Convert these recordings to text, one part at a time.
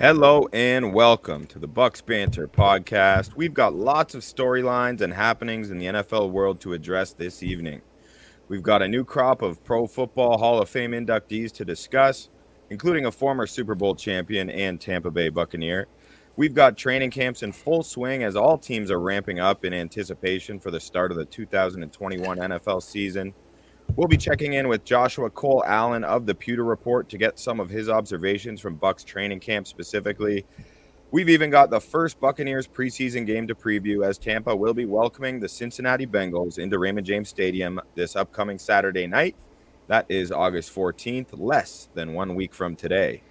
Hello and welcome to the Bucks Banter podcast. We've got lots of storylines and happenings in the NFL world to address this evening. We've got a new crop of Pro Football Hall of Fame inductees to discuss, including a former Super Bowl champion and Tampa Bay Buccaneer. We've got training camps in full swing as all teams are ramping up in anticipation for the start of the 2021 NFL season. We'll be checking in with Joshua Cole Allen of the Pewter Report to get some of his observations from Bucks training camp specifically. We've even got the first Buccaneers preseason game to preview as Tampa will be welcoming the Cincinnati Bengals into Raymond James Stadium this upcoming Saturday night. That is August 14th, less than one week from today.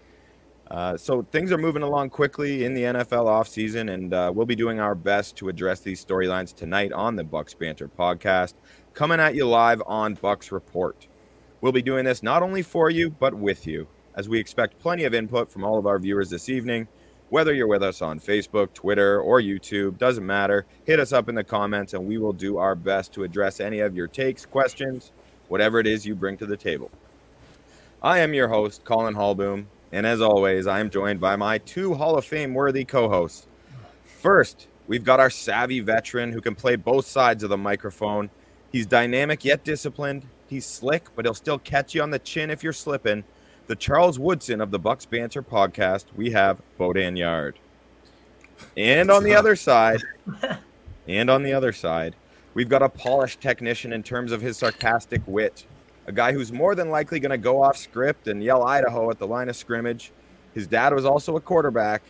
Uh, so things are moving along quickly in the NFL offseason, and uh, we'll be doing our best to address these storylines tonight on the Bucks Banter podcast, coming at you live on Bucks Report. We'll be doing this not only for you, but with you, as we expect plenty of input from all of our viewers this evening. Whether you're with us on Facebook, Twitter, or YouTube, doesn't matter. Hit us up in the comments, and we will do our best to address any of your takes, questions, whatever it is you bring to the table. I am your host, Colin Hallboom, and as always, I am joined by my two Hall of Fame worthy co hosts. First, we've got our savvy veteran who can play both sides of the microphone. He's dynamic yet disciplined. He's slick, but he'll still catch you on the chin if you're slipping. The Charles Woodson of the Bucks Banter podcast, we have Bodan Yard. And on the other side, and on the other side, we've got a polished technician in terms of his sarcastic wit a guy who's more than likely going to go off script and yell Idaho at the line of scrimmage. His dad was also a quarterback.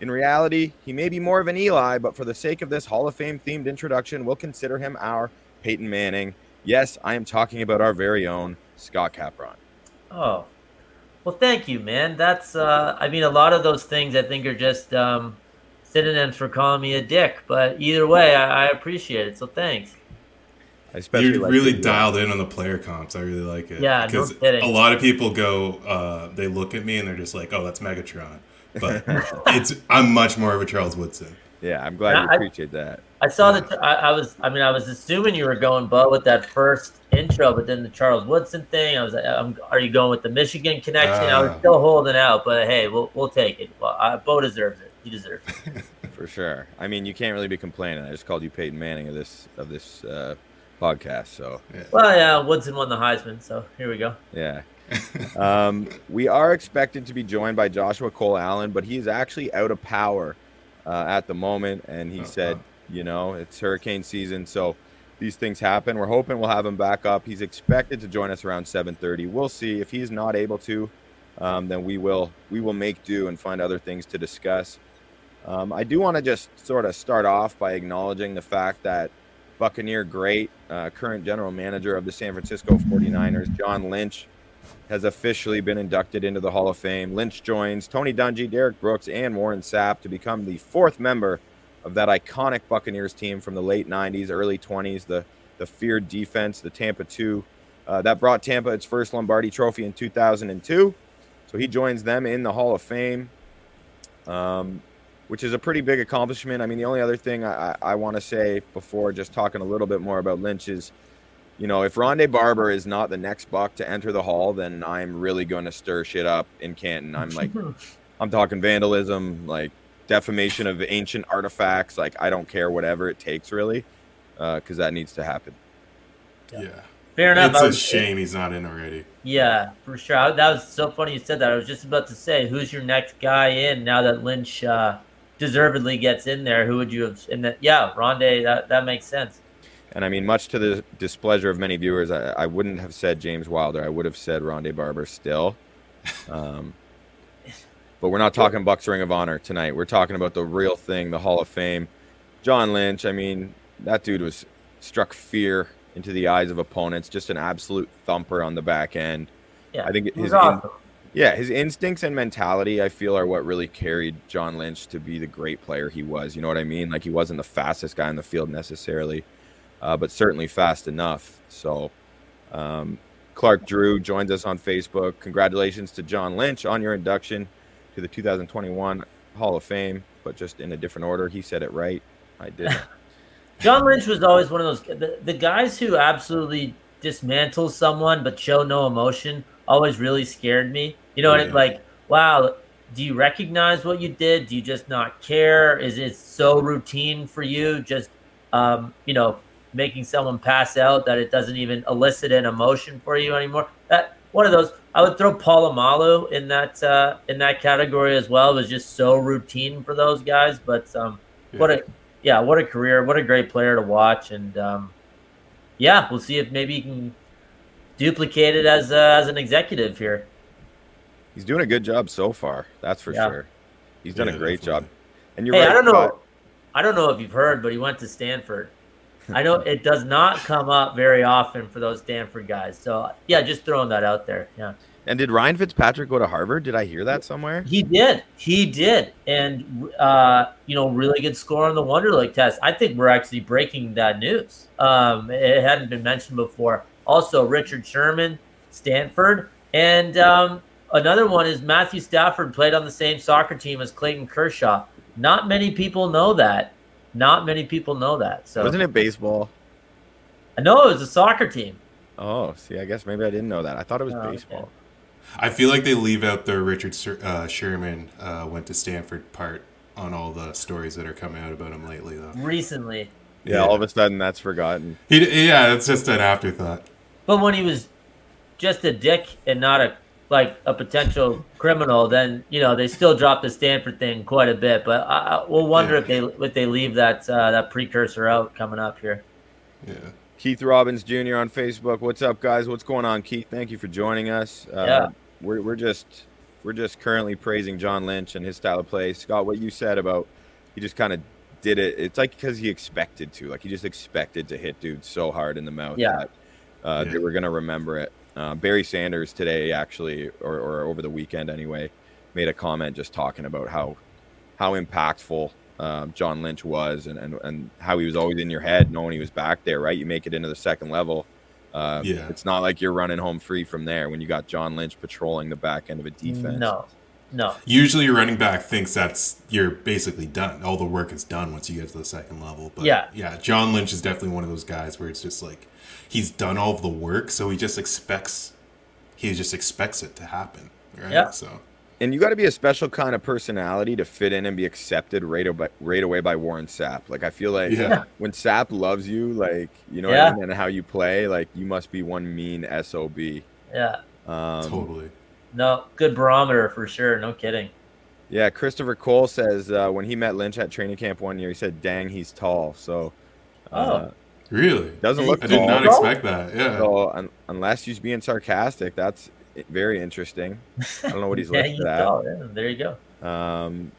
In reality, he may be more of an Eli, but for the sake of this Hall of Fame themed introduction, we'll consider him our Peyton Manning. Yes, I am talking about our very own Scott Capron. Oh, well, thank you, man. That's, uh, I mean, a lot of those things I think are just um, synonyms for calling me a dick, but either way, I, I appreciate it. So thanks. I especially You're like really the- dialed in on the player comps. I really like it. Yeah, no because kidding. a lot of people go, uh, they look at me and they're just like, "Oh, that's Megatron," but it's I'm much more of a Charles Woodson. Yeah, I'm glad you I- appreciate that. I saw that. I, I was. I mean, I was assuming you were going, Bo, with that first intro, but then the Charles Woodson thing. I was. like, um, are you going with the Michigan connection? I was Ah. still holding out, but hey, we'll we'll take it. Well, I, Bo deserves it. He deserves it. For sure. I mean, you can't really be complaining. I just called you Peyton Manning of this of this uh, podcast, so Well, yeah, Woodson won the Heisman, so here we go. yeah. um, we are expected to be joined by Joshua Cole Allen, but he is actually out of power uh, at the moment, and he Oh, said, you know, it's hurricane season, so these things happen. We're hoping we'll have him back up. He's expected to join us around 7:30. We'll see if he's not able to. Um, then we will we will make do and find other things to discuss. Um, I do want to just sort of start off by acknowledging the fact that Buccaneer great, uh, current general manager of the San Francisco 49ers, John Lynch, has officially been inducted into the Hall of Fame. Lynch joins Tony Dungy, Derrick Brooks, and Warren Sapp to become the fourth member of that iconic Buccaneers team from the late 90s, early 20s, the, the feared defense, the Tampa 2. Uh, that brought Tampa its first Lombardi trophy in 2002. So he joins them in the Hall of Fame, um, which is a pretty big accomplishment. I mean, the only other thing I, I, I want to say before just talking a little bit more about Lynch is, you know, if Rondé Barber is not the next buck to enter the Hall, then I'm really going to stir shit up in Canton. I'm like, I'm talking vandalism, like defamation of ancient artifacts. Like, I don't care, whatever it takes, really, because that needs to happen. Yeah, Fair enough. it's I a was- shame he's not in already. Yeah, for sure. I- That was so funny you said that. I was just about to say, who's your next guy in now that Lynch uh, deservedly gets in there? Who would you have? And that, yeah, Rondé. That that makes sense. And I mean, much to the displeasure of many viewers, I, I wouldn't have said James Wilder. I would have said Rondé Barber still. Um, but we're not talking Bucks Ring of Honor tonight. We're talking about the real thing, the Hall of Fame. John Lynch. I mean, that dude was struck fear into the eyes of opponents. Just an absolute thumper on the back end. Yeah, I think his in- yeah, his instincts and mentality, I feel, are what really carried John Lynch to be the great player he was. You know what I mean? Like he wasn't the fastest guy in the field necessarily, uh, but certainly fast enough. So, um, Clark Drew joins us on Facebook. Congratulations to John Lynch on your induction to the 2021 Hall of Fame, but just in a different order. He said it right. I did. John Lynch was always one of those the, the guys who absolutely dismantle someone but show no emotion. Always really scared me. You know, and it, like, wow, do you recognize what you did? Do you just not care? Is it so routine for you? Just, um, you know, making someone pass out that it doesn't even elicit an emotion for you anymore. That one of those. I would throw Polamalu in that uh, in that category as well. It was just so routine for those guys. But um, yeah. what a yeah, what a career! What a great player to watch. And um, yeah, we'll see if maybe he can duplicate it as uh, as an executive here. He's doing a good job so far. That's for yeah. sure. He's done yeah, a great definitely. job. And you're hey, right, I don't know. I don't know if you've heard, but he went to Stanford. I know it does not come up very often for those Stanford guys. So yeah, just throwing that out there. Yeah. And did Ryan Fitzpatrick go to Harvard? Did I hear that somewhere? He did. He did. And uh, you know, really good score on the Wonderlic test. I think we're actually breaking that news. Um, it hadn't been mentioned before. Also, Richard Sherman, Stanford, and um, another one is Matthew Stafford played on the same soccer team as Clayton Kershaw. Not many people know that. Not many people know that. So wasn't it baseball? I know it was a soccer team. Oh, see, I guess maybe I didn't know that. I thought it was oh, baseball. Okay. I feel like they leave out the Richard uh, Sherman uh, went to Stanford part on all the stories that are coming out about him lately, though. Recently. Yeah, yeah. all of a sudden that's forgotten. He, yeah, it's just an afterthought. But when he was just a dick and not a like a potential criminal, then you know they still drop the Stanford thing quite a bit. But I, I, we'll wonder yeah. if they if they leave that uh, that precursor out coming up here. Yeah. Keith Robbins Jr. on Facebook. What's up, guys? What's going on, Keith? Thank you for joining us. Uh, yeah. We're we're just we're just currently praising John Lynch and his style of play. Scott, what you said about he just kind of did it. It's like because he expected to. Like he just expected to hit dudes so hard in the mouth yeah. that uh, yeah. they were gonna remember it. Uh, Barry Sanders today, actually, or, or over the weekend anyway, made a comment just talking about how how impactful um, John Lynch was and, and, and how he was always in your head knowing he was back there, right? You make it into the second level. Uh, yeah. It's not like you're running home free from there when you got John Lynch patrolling the back end of a defense. No, no. Usually your running back thinks that's you're basically done. All the work is done once you get to the second level. But yeah, yeah, John Lynch is definitely one of those guys where it's just like he's done all of the work, so he just expects he just expects it to happen. Right. Yeah. So and you got to be a special kind of personality to fit in and be accepted right, away, right away by Warren Sapp. Like I feel like yeah. when Sapp loves you, like you know, yeah. I mean? and how you play, like you must be one mean sob. Yeah, um, totally. No, good barometer for sure. No kidding. Yeah, Christopher Cole says uh, when he met Lynch at training camp one year, he said, "Dang, he's tall." So, uh, oh, really? Doesn't look. I did not expect that. Yeah. So un- unless he's being sarcastic, that's very interesting. I don't know what he's yeah, listed at. Yeah, there you go. Um,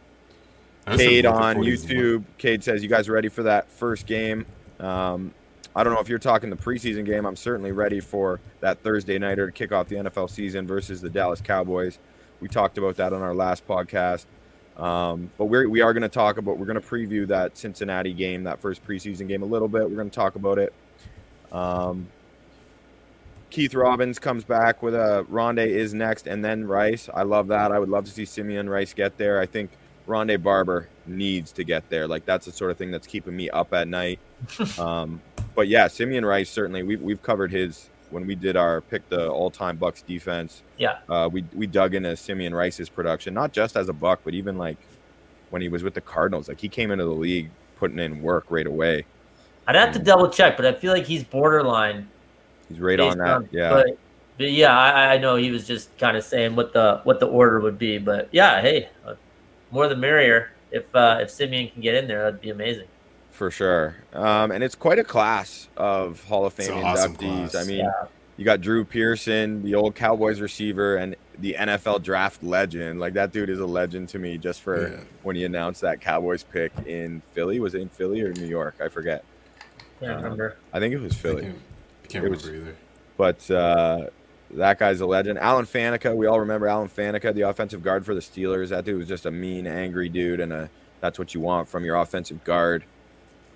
Cade on YouTube. Cade says, "You guys ready for that first game?" Um, I don't know if you're talking the preseason game. I'm certainly ready for that Thursday nighter to kick off the NFL season versus the Dallas Cowboys. We talked about that on our last podcast. Um, but we're, we are going to talk about, we're going to preview that Cincinnati game, that first preseason game a little bit. We're going to talk about it. Um, Keith Robbins comes back with a Rondé is next, and then Rice. I love that. I would love to see Simeon Rice get there. I think Rondé Barber needs to get there. Like that's the sort of thing that's keeping me up at night. um, but yeah, Simeon Rice certainly. We've we've covered his when we did our pick the all time Bucks defense. Yeah. Uh, we we dug into Simeon Rice's production, not just as a Buck, but even like when he was with the Cardinals. Like he came into the league putting in work right away. I'd have to double check, but I feel like he's borderline He's right on that. On, yeah. But, but yeah, I, I, know he was just kind of saying what the what the order would be. But yeah, hey, uh, more the merrier. If uh, if Simeon can get in there, that'd be amazing. For sure. Um, and it's quite a class of Hall of Fame awesome inductees. Class. I mean, yeah. you got Drew Pearson, the old Cowboys receiver, and the NFL draft legend. Like that dude is a legend to me. Just for yeah. when he announced that Cowboys pick in Philly. Was it in Philly or New York? I forget. Can't um, remember. I think it was Philly. I can't it remember was, either. But uh, that guy's a legend. Alan Faneca, we all remember Alan Faneca, the offensive guard for the Steelers. That dude was just a mean, angry dude, and a, that's what you want from your offensive guard.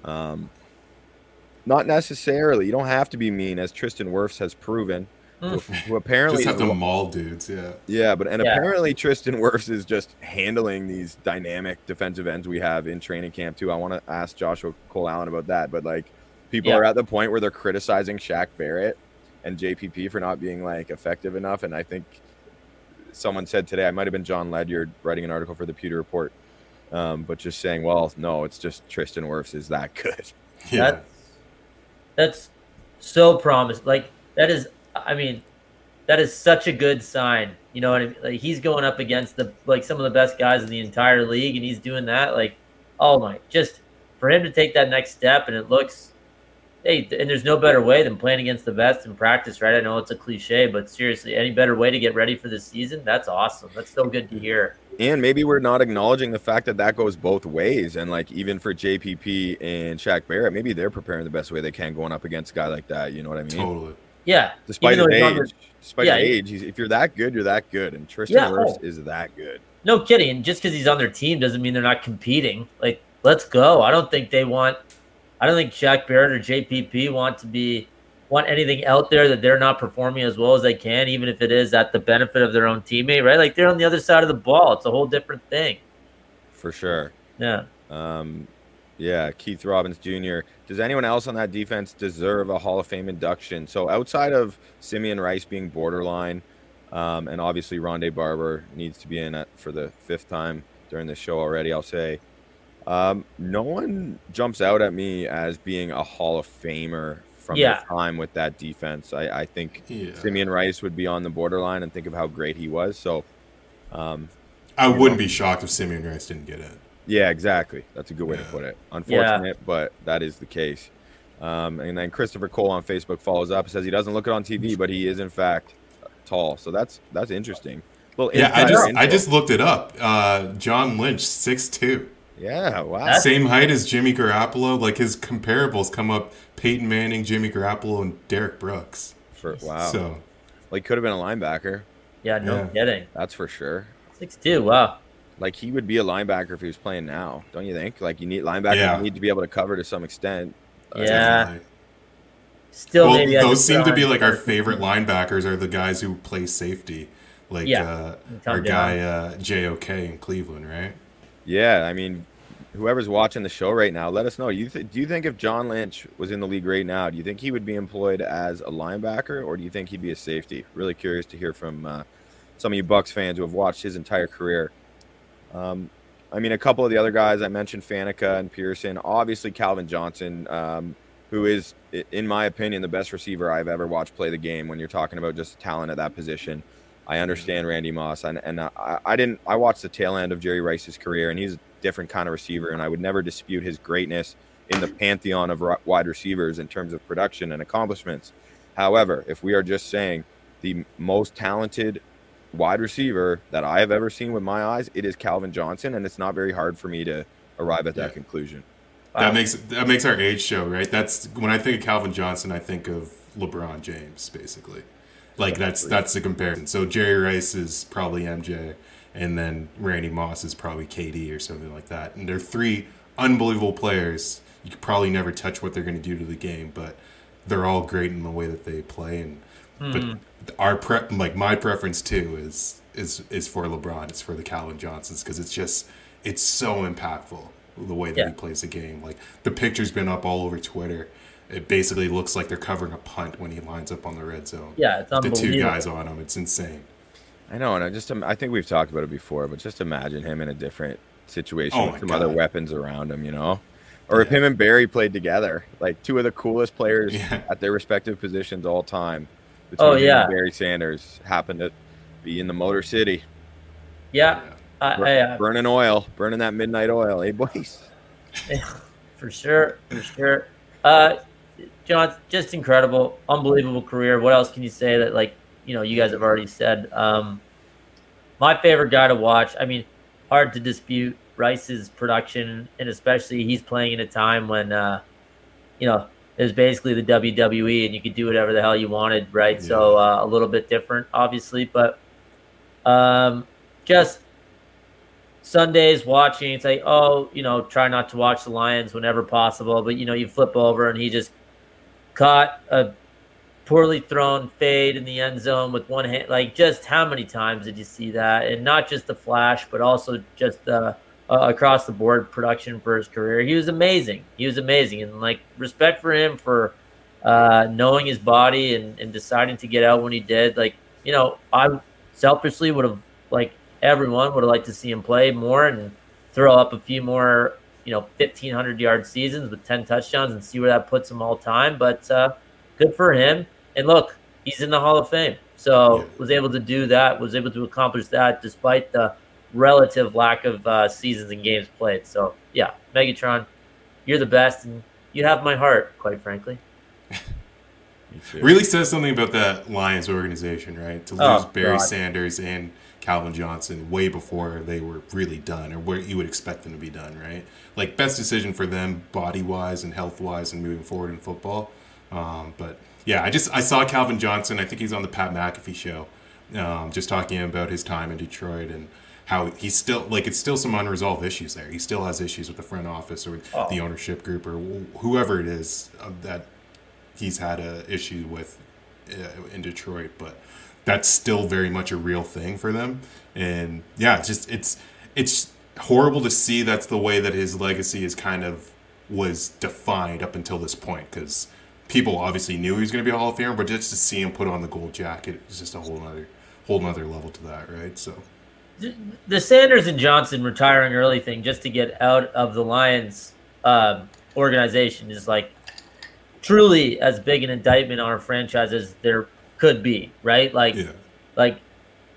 Um, not necessarily. You don't have to be mean, as Tristan Wirfs has proven. who, who apparently Just have is to maul dudes. Yeah. Yeah, but and Yeah. apparently Tristan Wirfs is just handling these dynamic defensive ends we have in training camp too. I want to ask Joshua Cole Allen about that, but like people Yeah. are at the point where they're criticizing Shaq Barrett and JPP for not being like effective enough, and I think someone said today, I might have been John Ledyard writing an article for the Pewter Report, um, but just saying, well, no, it's just Tristan Wirfs is that good. Yeah. That's that's so promised. Like that is, I mean, that is such a good sign. You know what I mean? Like he's going up against the like some of the best guys in the entire league, and he's doing that. Like, oh my, just for him to take that next step, and it looks. Hey, and there's no better way than playing against the best in practice, right? I know it's a cliche, but seriously, any better way to get ready for this season? That's awesome. That's so good to hear. And maybe we're not acknowledging the fact that that goes both ways. And like even for JPP and Shaq Barrett, maybe they're preparing the best way they can going up against a guy like that. You know what I mean? Totally. Yeah, Despite Even his though he's age, despite Yeah, his age, he's, if you're that good, you're that good. And Tristan Yeah, oh. Wirfs oh. is that good. No kidding. And just because he's on their team doesn't mean they're not competing. Like, let's go. I don't think they want. I don't think Shaq Barrett or JPP want to be want anything out there that they're not performing as well as they can, even if it is at the benefit of their own teammate. Right? Like they're on the other side of the ball. It's a whole different thing. For sure. Yeah. Um, yeah, Keith Robbins Jr. Does anyone else on that defense deserve a Hall of Fame induction? So outside of Simeon Rice being borderline, um, and obviously Rondé Barber needs to be in for the fifth time during this show already. I'll say, um, no one jumps out at me as being a Hall of Famer from Yeah. the time with that defense. I, I think Yeah. Simeon Rice would be on the borderline, and think of how great he was. So, um, I wouldn't be shocked if Simeon Rice didn't get in. Yeah, exactly. That's a good way to put it. Unfortunate, but that is the case. Um, and then Christopher Cole on Facebook follows up says he doesn't look it on TV, but he is in fact tall. So that's that's interesting. Little Yeah, I just info. I just looked it up. Uh, John Lynch, six two, yeah wow That's- same height as Jimmy Garoppolo. Like his comparables come up: Peyton Manning, Jimmy Garoppolo, and Derrick Brooks. for wow. So like could have been a linebacker. Yeah. No Yeah. kidding. That's for sure. Six two. Wow. Like he would be a linebacker if he was playing now, don't you think? Like you need linebackers Yeah. need to be able to cover to some extent. Yeah. definitely. Still, well, maybe those seem to be like our favorite linebackers are the guys who play safety, like Yeah. uh, our guy uh, JOK in Cleveland, right? Yeah, I mean, whoever's watching the show right now, let us know. You th- do you think if John Lynch was in the league right now, do you think he would be employed as a linebacker, or do you think he'd be a safety? Really curious to hear from uh, some of you Bucks fans who have watched his entire career. Um, I mean, a couple of the other guys I mentioned, Faneca and Pearson. Obviously, Calvin Johnson, um, who is, in my opinion, the best receiver I've ever watched play the game. When you're talking about just talent at that position, I understand Randy Moss, and and I, I didn't. I watched the tail end of Jerry Rice's career, and he's a different kind of receiver, and I would never dispute his greatness in the pantheon of wide receivers in terms of production and accomplishments. However, if we are just saying the most talented wide receiver that I have ever seen with my eyes, it is Calvin Johnson, and it's not very hard for me to arrive at that Yeah. conclusion. That makes that makes our age show, right? That's when I think of Calvin Johnson, I think of LeBron James, basically. Like that's that's the comparison. So Jerry Rice is probably MJ, and then Randy Moss is probably KD or something like that. And they're three unbelievable players. You could probably never touch what they're going to do to the game, but they're all great in the way that they play. And but hmm. our pre- like my preference too is is is for LeBron. It's for the Calvin Johnsons because it's just it's so impactful the way that Yeah. he plays the game. Like the picture's been up all over Twitter. It basically looks like they're covering a punt when he lines up on the red zone. Yeah, it's the two guys on him. It's insane. I know, and I just I think we've talked about it before, but just imagine him in a different situation Oh with my some other weapons around him, you know. Or if him and Barry played together, like two of the coolest players Yeah. at their respective positions all time. Between Oh, him and yeah. Barry Sanders happened to be in the Motor City, Yeah, I, bur- I, uh, burning oil, burning that midnight oil. Hey, boys. for sure, for sure. Uh, John, just incredible, unbelievable career. What else can you say that, like, you know, you guys have already said? Um, my favorite guy to watch. I mean, hard to dispute Rice's production, and especially he's playing in a time when, uh, you know, it was basically the WWE, and you could do whatever the hell you wanted, right? So uh, a little bit different, obviously, but um, just Sundays watching, it's like, oh, you know, try not to watch the Lions whenever possible. But you know, you flip over and he just caught a poorly thrown fade in the end zone with one hand. Like, just how many times did you see that? And not just the flash, but also just the uh, across the board production for his career. He was amazing. He was amazing, and like respect for him for uh, knowing his body and, and deciding to get out when he did. Like, you know, I selfishly would have like everyone would have liked to see him play more and throw up a few more, you know, 1500 yard seasons with 10 touchdowns and see where that puts him all time. But uh, good for him. And look, he's in the Hall of Fame. So yeah. was able to do that, was able to accomplish that despite the relative lack of uh, seasons and games played. So yeah, Megatron, you're the best, and you have my heart, quite frankly. really says something about that Lions organization, right? To lose oh, Barry God. Sanders and Calvin Johnson way before they were really done or where you would expect them to be done, right? Like best decision for them body wise and health wise and moving forward in football. Um, but yeah, I just I saw Calvin Johnson. I think he's on the Pat McAfee show, um, just talking about his time in Detroit and how he's still like it's still some unresolved issues there. He still has issues with the front office or oh. the ownership group or whoever it is uh, that he's had a issue with uh, in Detroit, but that's still very much a real thing for them. And yeah, it's just it's it's horrible to see that's the way that his legacy is kind of was defined up until this point because people obviously knew he was going to be a Hall of Famer, but just to see him put on the gold jacket is just a whole other whole other level to that, right? So the Sanders and Johnson retiring early thing just to get out of the Lions um, organization is like truly as big an indictment on our franchise as there could be, right? Like, yeah. like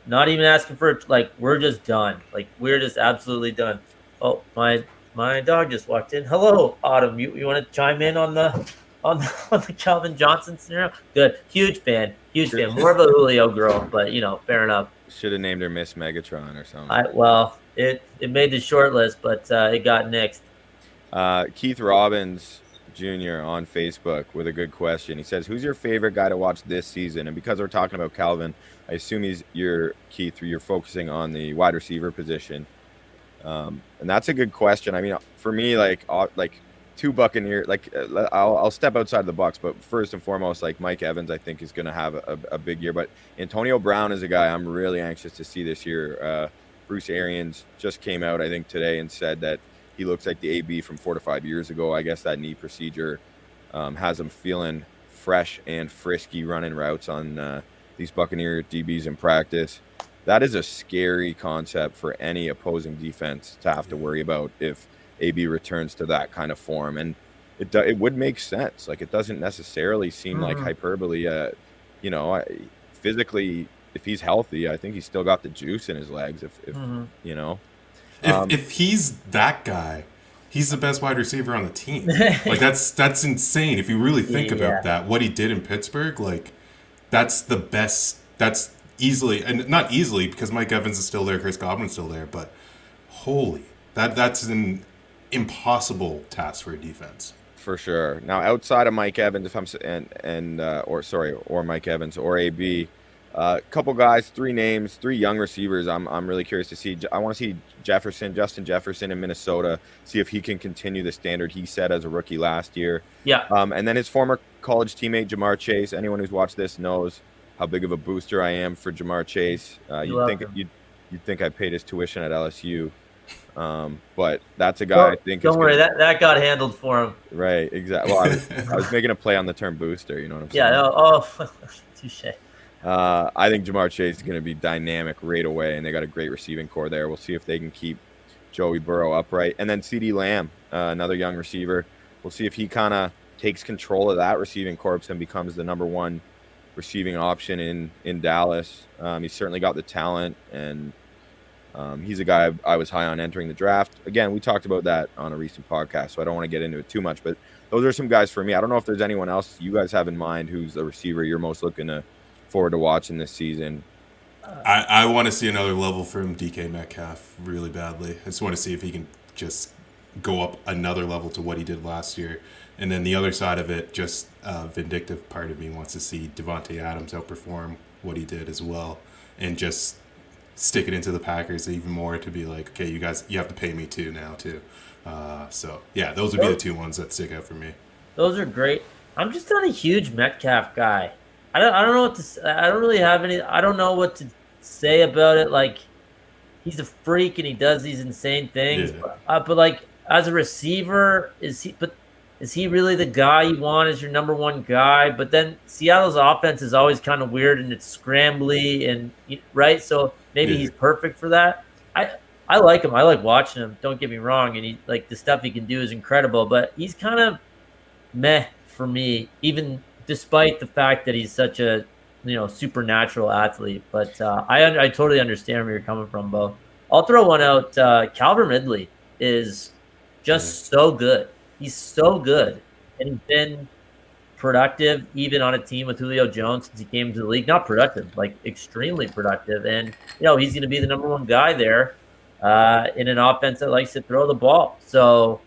not even asking for like we're just done. Like we're just absolutely done. Oh, my my dog just walked in. Hello, Autumn. You you want to chime in on the on the, on the Calvin Johnson scenario? Good, huge fan, huge fan. More of a Julio girl, but you know, fair enough. Should have named her Miss Megatron or something. I well, it it made the short list, but uh, it got nixed. Uh, Keith Robbins Jr. on Facebook with a good question. He says, "Who's your favorite guy to watch this season?" And because we're talking about Calvin, I assume he's your Keith. You're focusing on the wide receiver position, um, and that's a good question. I mean, for me, like uh, like two Buccaneer, like uh, I'll, I'll step outside the box, but first and foremost, like Mike Evans, I think is going to have a, a, big year. But Antonio Brown is a guy I'm really anxious to see this year. Uh, Bruce Arians just came out, I think, today and said that he looks like the AB from four to five years ago. I guess that knee procedure um, has him feeling fresh and frisky running routes on uh, these Buccaneer DBs in practice. That is a scary concept for any opposing defense to have to worry about if AB returns to that kind of form. And it, do, it would make sense. Like it doesn't necessarily seem mm-hmm. like hyperbole. Uh, you know, I, physically, if he's healthy, I think he's still got the juice in his legs. If, if mm-hmm. you know, if, um, if he's that guy, he's the best wide receiver on the team. like that's that's insane. If you really think yeah. about that, what he did in Pittsburgh, like that's the best. That's easily and not easily because Mike Evans is still there, Chris Godwin's still there, but holy, that that's an impossible task for a defense. For sure. Now, outside of Mike Evans, if I'm and and uh, or sorry, or Mike Evans or AB, a uh, couple guys, three names, three young receivers. I'm, I'm really curious to see. I want to see Jefferson, Justin Jefferson in Minnesota, see if he can continue the standard he set as a rookie last year. Yeah. Um, and then his former college teammate Ja'Marr Chase. Anyone who's watched this knows how big of a booster I am for Ja'Marr Chase. Uh, you'd think you you'd think I paid his tuition at LSU. Um, but that's a guy don't, I think. Don't worry, gonna, that, that got handled for him. Right, exactly. Well, I was, I was, making a play on the term booster. You know what I'm saying? Yeah. Oh, oh touche. Uh, I think Ja'Marr Chase is going to be dynamic right away, and they got a great receiving corps there. We'll see if they can keep Joey Burrow upright. And then CeeDee Lamb, uh, another young receiver. We'll see if he kind of takes control of that receiving corps and becomes the number one receiving option in in Dallas. Um, he's certainly got the talent, and um, he's a guy I was high on entering the draft. Again, we talked about that on a recent podcast, so I don't want to get into it too much. But those are some guys for me. I don't know if there's anyone else you guys have in mind who's the receiver you're most looking to forward to watching this season. I, I want to see another level from DK Metcalf really badly. I just want to see if he can just go up another level to what he did last year. And then the other side of it, just a vindictive part of me wants to see Davante Adams outperform what he did as well, and just stick it into the Packers even more to be like, okay, you guys, you have to pay me too now too. Uh, so yeah, those would be the two ones that stick out for me. Those are great. I'm just not a huge Metcalf guy. I don't I don't know what to I don't really have any I don't know what to say about it. Like he's a freak and he does these insane things. Yeah. But, uh, but like as a receiver, is he? But is he really the guy you want as your number one guy? But then Seattle's offense is always kind of weird and it's scrambly and right. So maybe Yeah. he's perfect for that. I I like him. I like watching him. Don't get me wrong. And he like the stuff he can do is incredible. But he's kind of meh for me, even despite the fact that he's such a you know supernatural athlete. But uh, I I totally understand where you're coming from, Bo. I'll throw one out. Uh, Calvin Ridley is just so good. He's so good, and he's been productive even on a team with Julio Jones since he came to the league. Not productive, like extremely productive, and you know he's going to be the number one guy there uh, in an offense that likes to throw the ball. So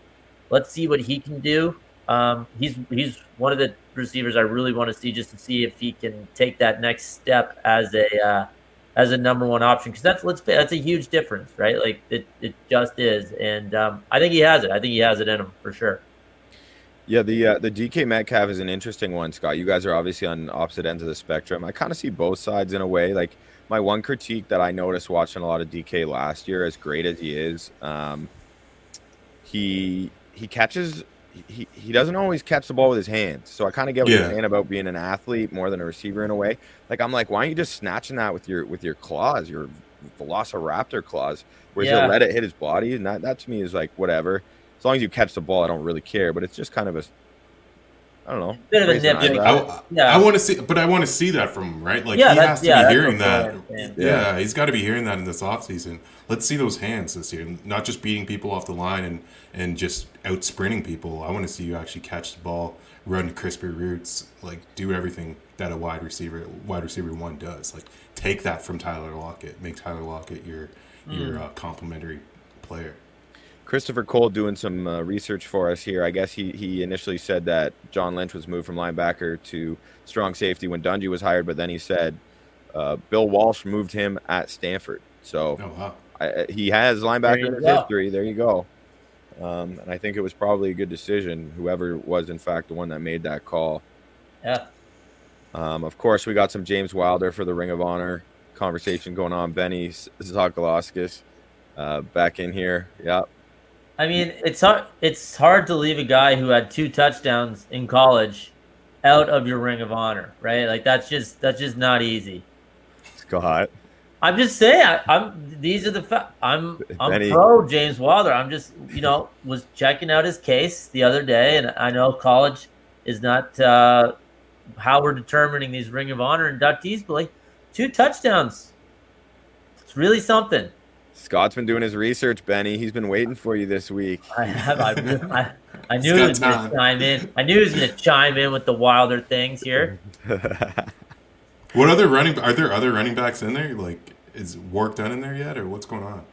let's see what he can do. Um, he's he's one of the receivers I really want to see just to see if he can take that next step as a uh, as a number one option because that's let's that's a huge difference, right? Like it, it just is, and um, I think he has it. I think he has it in him for sure. Yeah, the uh, the DK Metcalf is an interesting one, Scott. You guys are obviously on opposite ends of the spectrum. I kind of see both sides in a way. Like my one critique that I noticed watching a lot of DK last year, as great as he is, um, he he catches he, he doesn't always catch the ball with his hands. So I kind of get what Yeah. you're saying about being an athlete more than a receiver in a way. Like I'm like, why aren't you just snatching that with your with your claws, your Velociraptor claws, where he's Yeah. gonna let it hit his body? And that, that to me is like whatever. As long as you catch the ball, I don't really care. But it's just kind of a I don't know. Bit of a nip. eyebrow. I, Yeah. I want to see, but I want to see that from him, right? Like Yeah, he has to yeah, be hearing that. Yeah, Yeah. he's got to be hearing that in this offseason. Let's see those hands this year, not just beating people off the line and and just out sprinting people. I want to see you actually catch the ball, run crispy routes, like do everything that a wide receiver, wide receiver one does. Like take that from Tyler Lockett, make Tyler Lockett your your Mm. uh, complementary player. Christopher Cole doing some uh, research for us here. I guess he, he initially said that John Lynch was moved from linebacker to strong safety when Dungy was hired, but then he said uh, Bill Walsh moved him at Stanford. So Oh wow, I, he has linebacker you in his go. history. There you go. Um, and I think it was probably a good decision, whoever was in fact the one that made that call. Yeah. Um, of course, we got some James Wilder for the Ring of Honor conversation going on. Benny Zakalaskis uh, back in here. Yep. I mean, it's hard. It's hard to leave a guy who had two touchdowns in college out of your ring of honor, right? Like that's just that's just not easy. Scott. I'm just saying. I, I'm. These are the. Fa- I'm. I'm Benny- pro James Wilder. I'm just. You know, was checking out his case the other day, and I know college is not uh, how we're determining these Ring of Honor inductees, but like two touchdowns. It's really something. Scott's been doing his research, Benny. He's been waiting for you this week. I have. I, I, I knew he was going to chime in. I knew he was going to chime in with the wilder things here. what other running? Are there other running backs in there? Like is Warrick Dunn in there yet, or what's going on?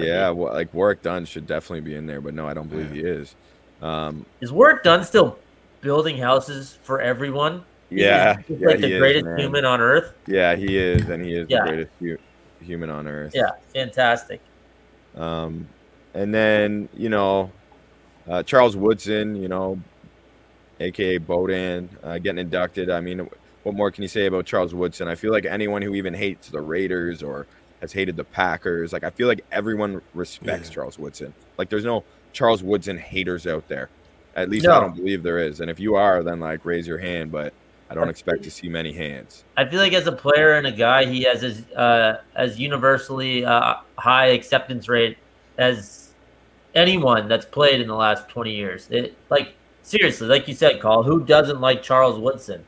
Yeah, well, like Warrick Dunn should definitely be in there, but no, I don't believe Yeah. he is. Um, Is Warrick Dunn still building houses for everyone? He's- yeah, he's yeah, like he the is, greatest man. human on earth. Yeah, he is, and he is Yeah. the greatest hu- human on earth. Yeah, fantastic. Um, and then you know, uh, Charles Woodson, you know, aka Bodan, uh, getting inducted. I mean, what more can you say about Charles Woodson? I feel like anyone who even hates the Raiders or has hated the Packers, like I feel like everyone respects Yeah. Charles Woodson. Like there's no Charles Woodson haters out there. At least I don't believe there is. And if you are, then like raise your hand. But I don't expect to see many hands. I feel like as a player and a guy, he has as uh, as universally uh, high acceptance rate as anyone that's played in the last twenty years. It like seriously, like you said, Call, who doesn't like Charles Woodson?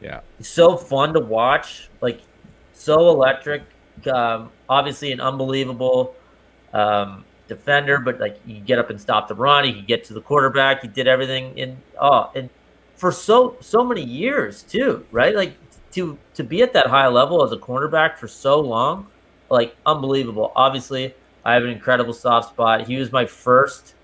Yeah. He's so fun to watch, like so electric. Um, obviously, an unbelievable um, defender, but like he could get up and stop the run. He could get to the quarterback. He did everything in oh, and for so so many years too, right? Like to to be at that high level as a cornerback for so long, like unbelievable. Obviously, I have an incredible soft spot. He was my first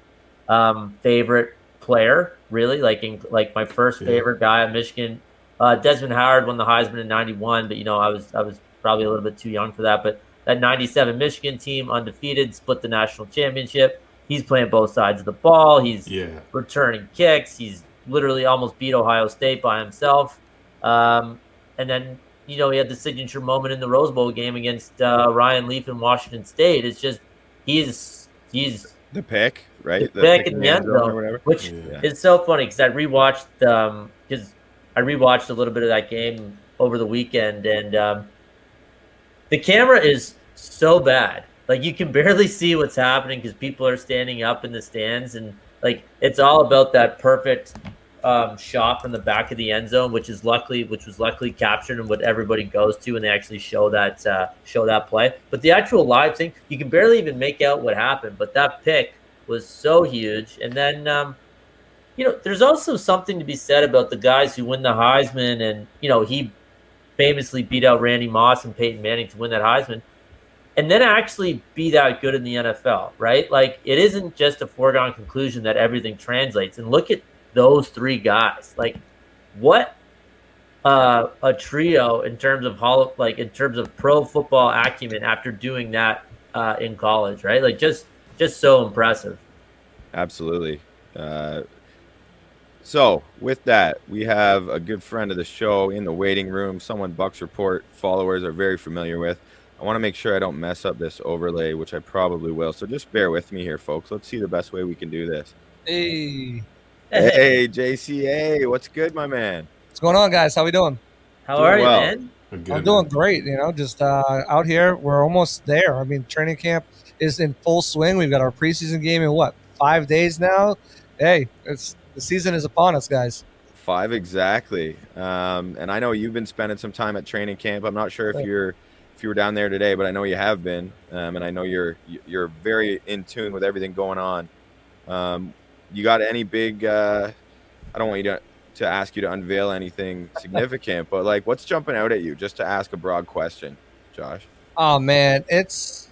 um, favorite player, really, like in, like my first Yeah. favorite guy at Michigan. Uh, Desmond Howard won the Heisman in '91, but you know I was I was probably a little bit too young for that. But that '97 Michigan team, undefeated, split the national championship. He's playing both sides of the ball. He's Yeah, returning kicks. He's literally almost beat Ohio State by himself. Um, and then you know he had the signature moment in the Rose Bowl game against uh, Ryan Leaf in Washington State. It's just he's he's the pick, right? The, pick in the end zone, which yeah. is so funny because I rewatched because um, I rewatched a little bit of that game over the weekend, and um, the camera is so bad. Like you can barely see what's happening because people are standing up in the stands, and like it's all about that perfect um, shot from the back of the end zone, which is luckily, which was luckily captured and what everybody goes to, and they actually show that uh, show that play. But the actual live thing, you can barely even make out what happened. But that pick was so huge, and then um, you know, there's also something to be said about the guys who win the Heisman, and you know, he famously beat out Randy Moss and Peyton Manning to win that Heisman. And then actually be that good in the NFL, right? Like it isn't just a foregone conclusion that everything translates. And look at those three guys. Like, what uh, a trio in terms of hall, like in terms of pro football acumen after doing that uh, in college, right? Like, just just so impressive. Absolutely. Uh, so, with that, we have a good friend of the show in the waiting room, someone Bucks Report followers are very familiar with. I want to make sure I don't mess up this overlay, which I probably will. So just bear with me here, folks. Let's see the best way we can do this. Hey. Hey, JCA, what's good, my man? What's going on, guys? How we doing? How doing are you, well. man? Good, I'm doing man. great. You know, just uh, out here. We're almost there. I mean, training camp is in full swing. We've got our preseason game in what five days now. Hey, it's the season is upon us, guys. Five exactly. Um, and I know you've been spending some time at training camp. I'm not sure if you're if you were down there today, but I know you have been, um, and I know you're you're very in tune with everything going on. Um, you got any big? Uh, I don't want you to to ask you to unveil anything significant, but like, what's jumping out at you? Just to ask a broad question, Josh. Oh man, it's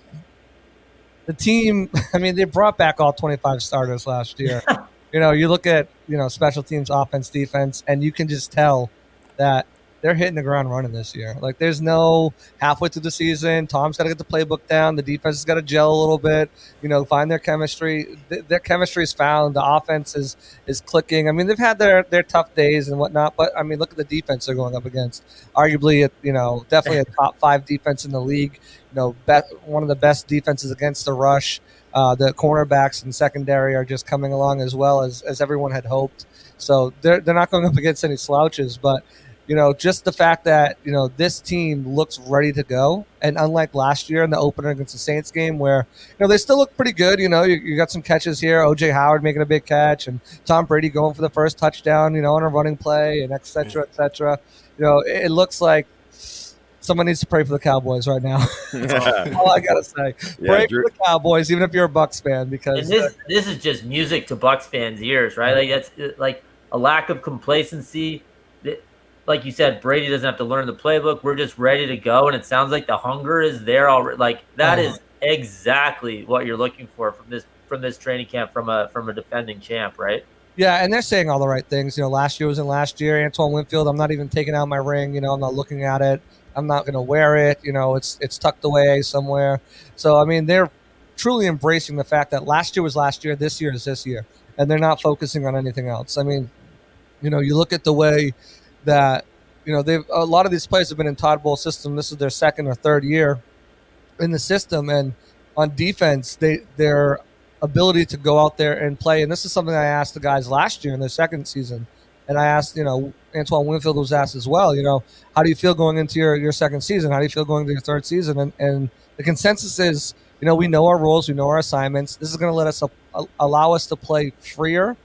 the team. I mean, they brought back all 25 starters last year. you know, you look at you know special teams, offense, defense, and you can just tell that they're hitting the ground running this year. Like there's no halfway through the season. Tom's got to get the playbook down. The defense has got to gel a little bit. You know, find their chemistry. Th- their chemistry is found. The offense is is clicking. I mean, they've had their their tough days and whatnot, but I mean, look at the defense they're going up against. Arguably, you know, definitely a top five defense in the league. You know, be- one of the best defenses against the rush. Uh, the cornerbacks and secondary are just coming along as well as, as everyone had hoped. So they're, they're not going up against any slouches, but you know, just the fact that, you know, this team looks ready to go. And unlike last year in the opener against the Saints game, where, you know, they still look pretty good. You know, you, you got some catches here. OJ Howard making a big catch and Tom Brady going for the first touchdown, you know, on a running play and et cetera, et cetera. You know, it, it looks like someone needs to pray for the Cowboys right now. all I gotta say. Yeah, pray Drew- for the Cowboys, even if you're a Bucks fan, because and this this is just music to Bucks fans' ears, right? Like that's like a lack of complacency like you said, Brady doesn't have to learn the playbook. We're just ready to go, and it sounds like the hunger is there already. Like that uh-huh. is exactly what you're looking for from this from this training camp from a from a defending champ, right? Yeah, and they're saying all the right things. You know, last year was in last year. Antoine Winfield, I'm not even taking out my ring. You know, I'm not looking at it. I'm not going to wear it. You know, it's it's tucked away somewhere. So I mean, they're truly embracing the fact that last year was last year, this year is this year, and they're not focusing on anything else. I mean, you know, you look at the way that you know they've a lot of these players have been in Todd Bowles system. This is their second or third year in the system, and on defense, they their ability to go out there and play. And this is something I asked the guys last year in their second season, and I asked you know Antoine Winfield was asked as well. You know, how do you feel going into your your second season? How do you feel going into your third season? And and the consensus is, you know, we know our roles, we know our assignments. This is going to let us uh, allow us to play freer,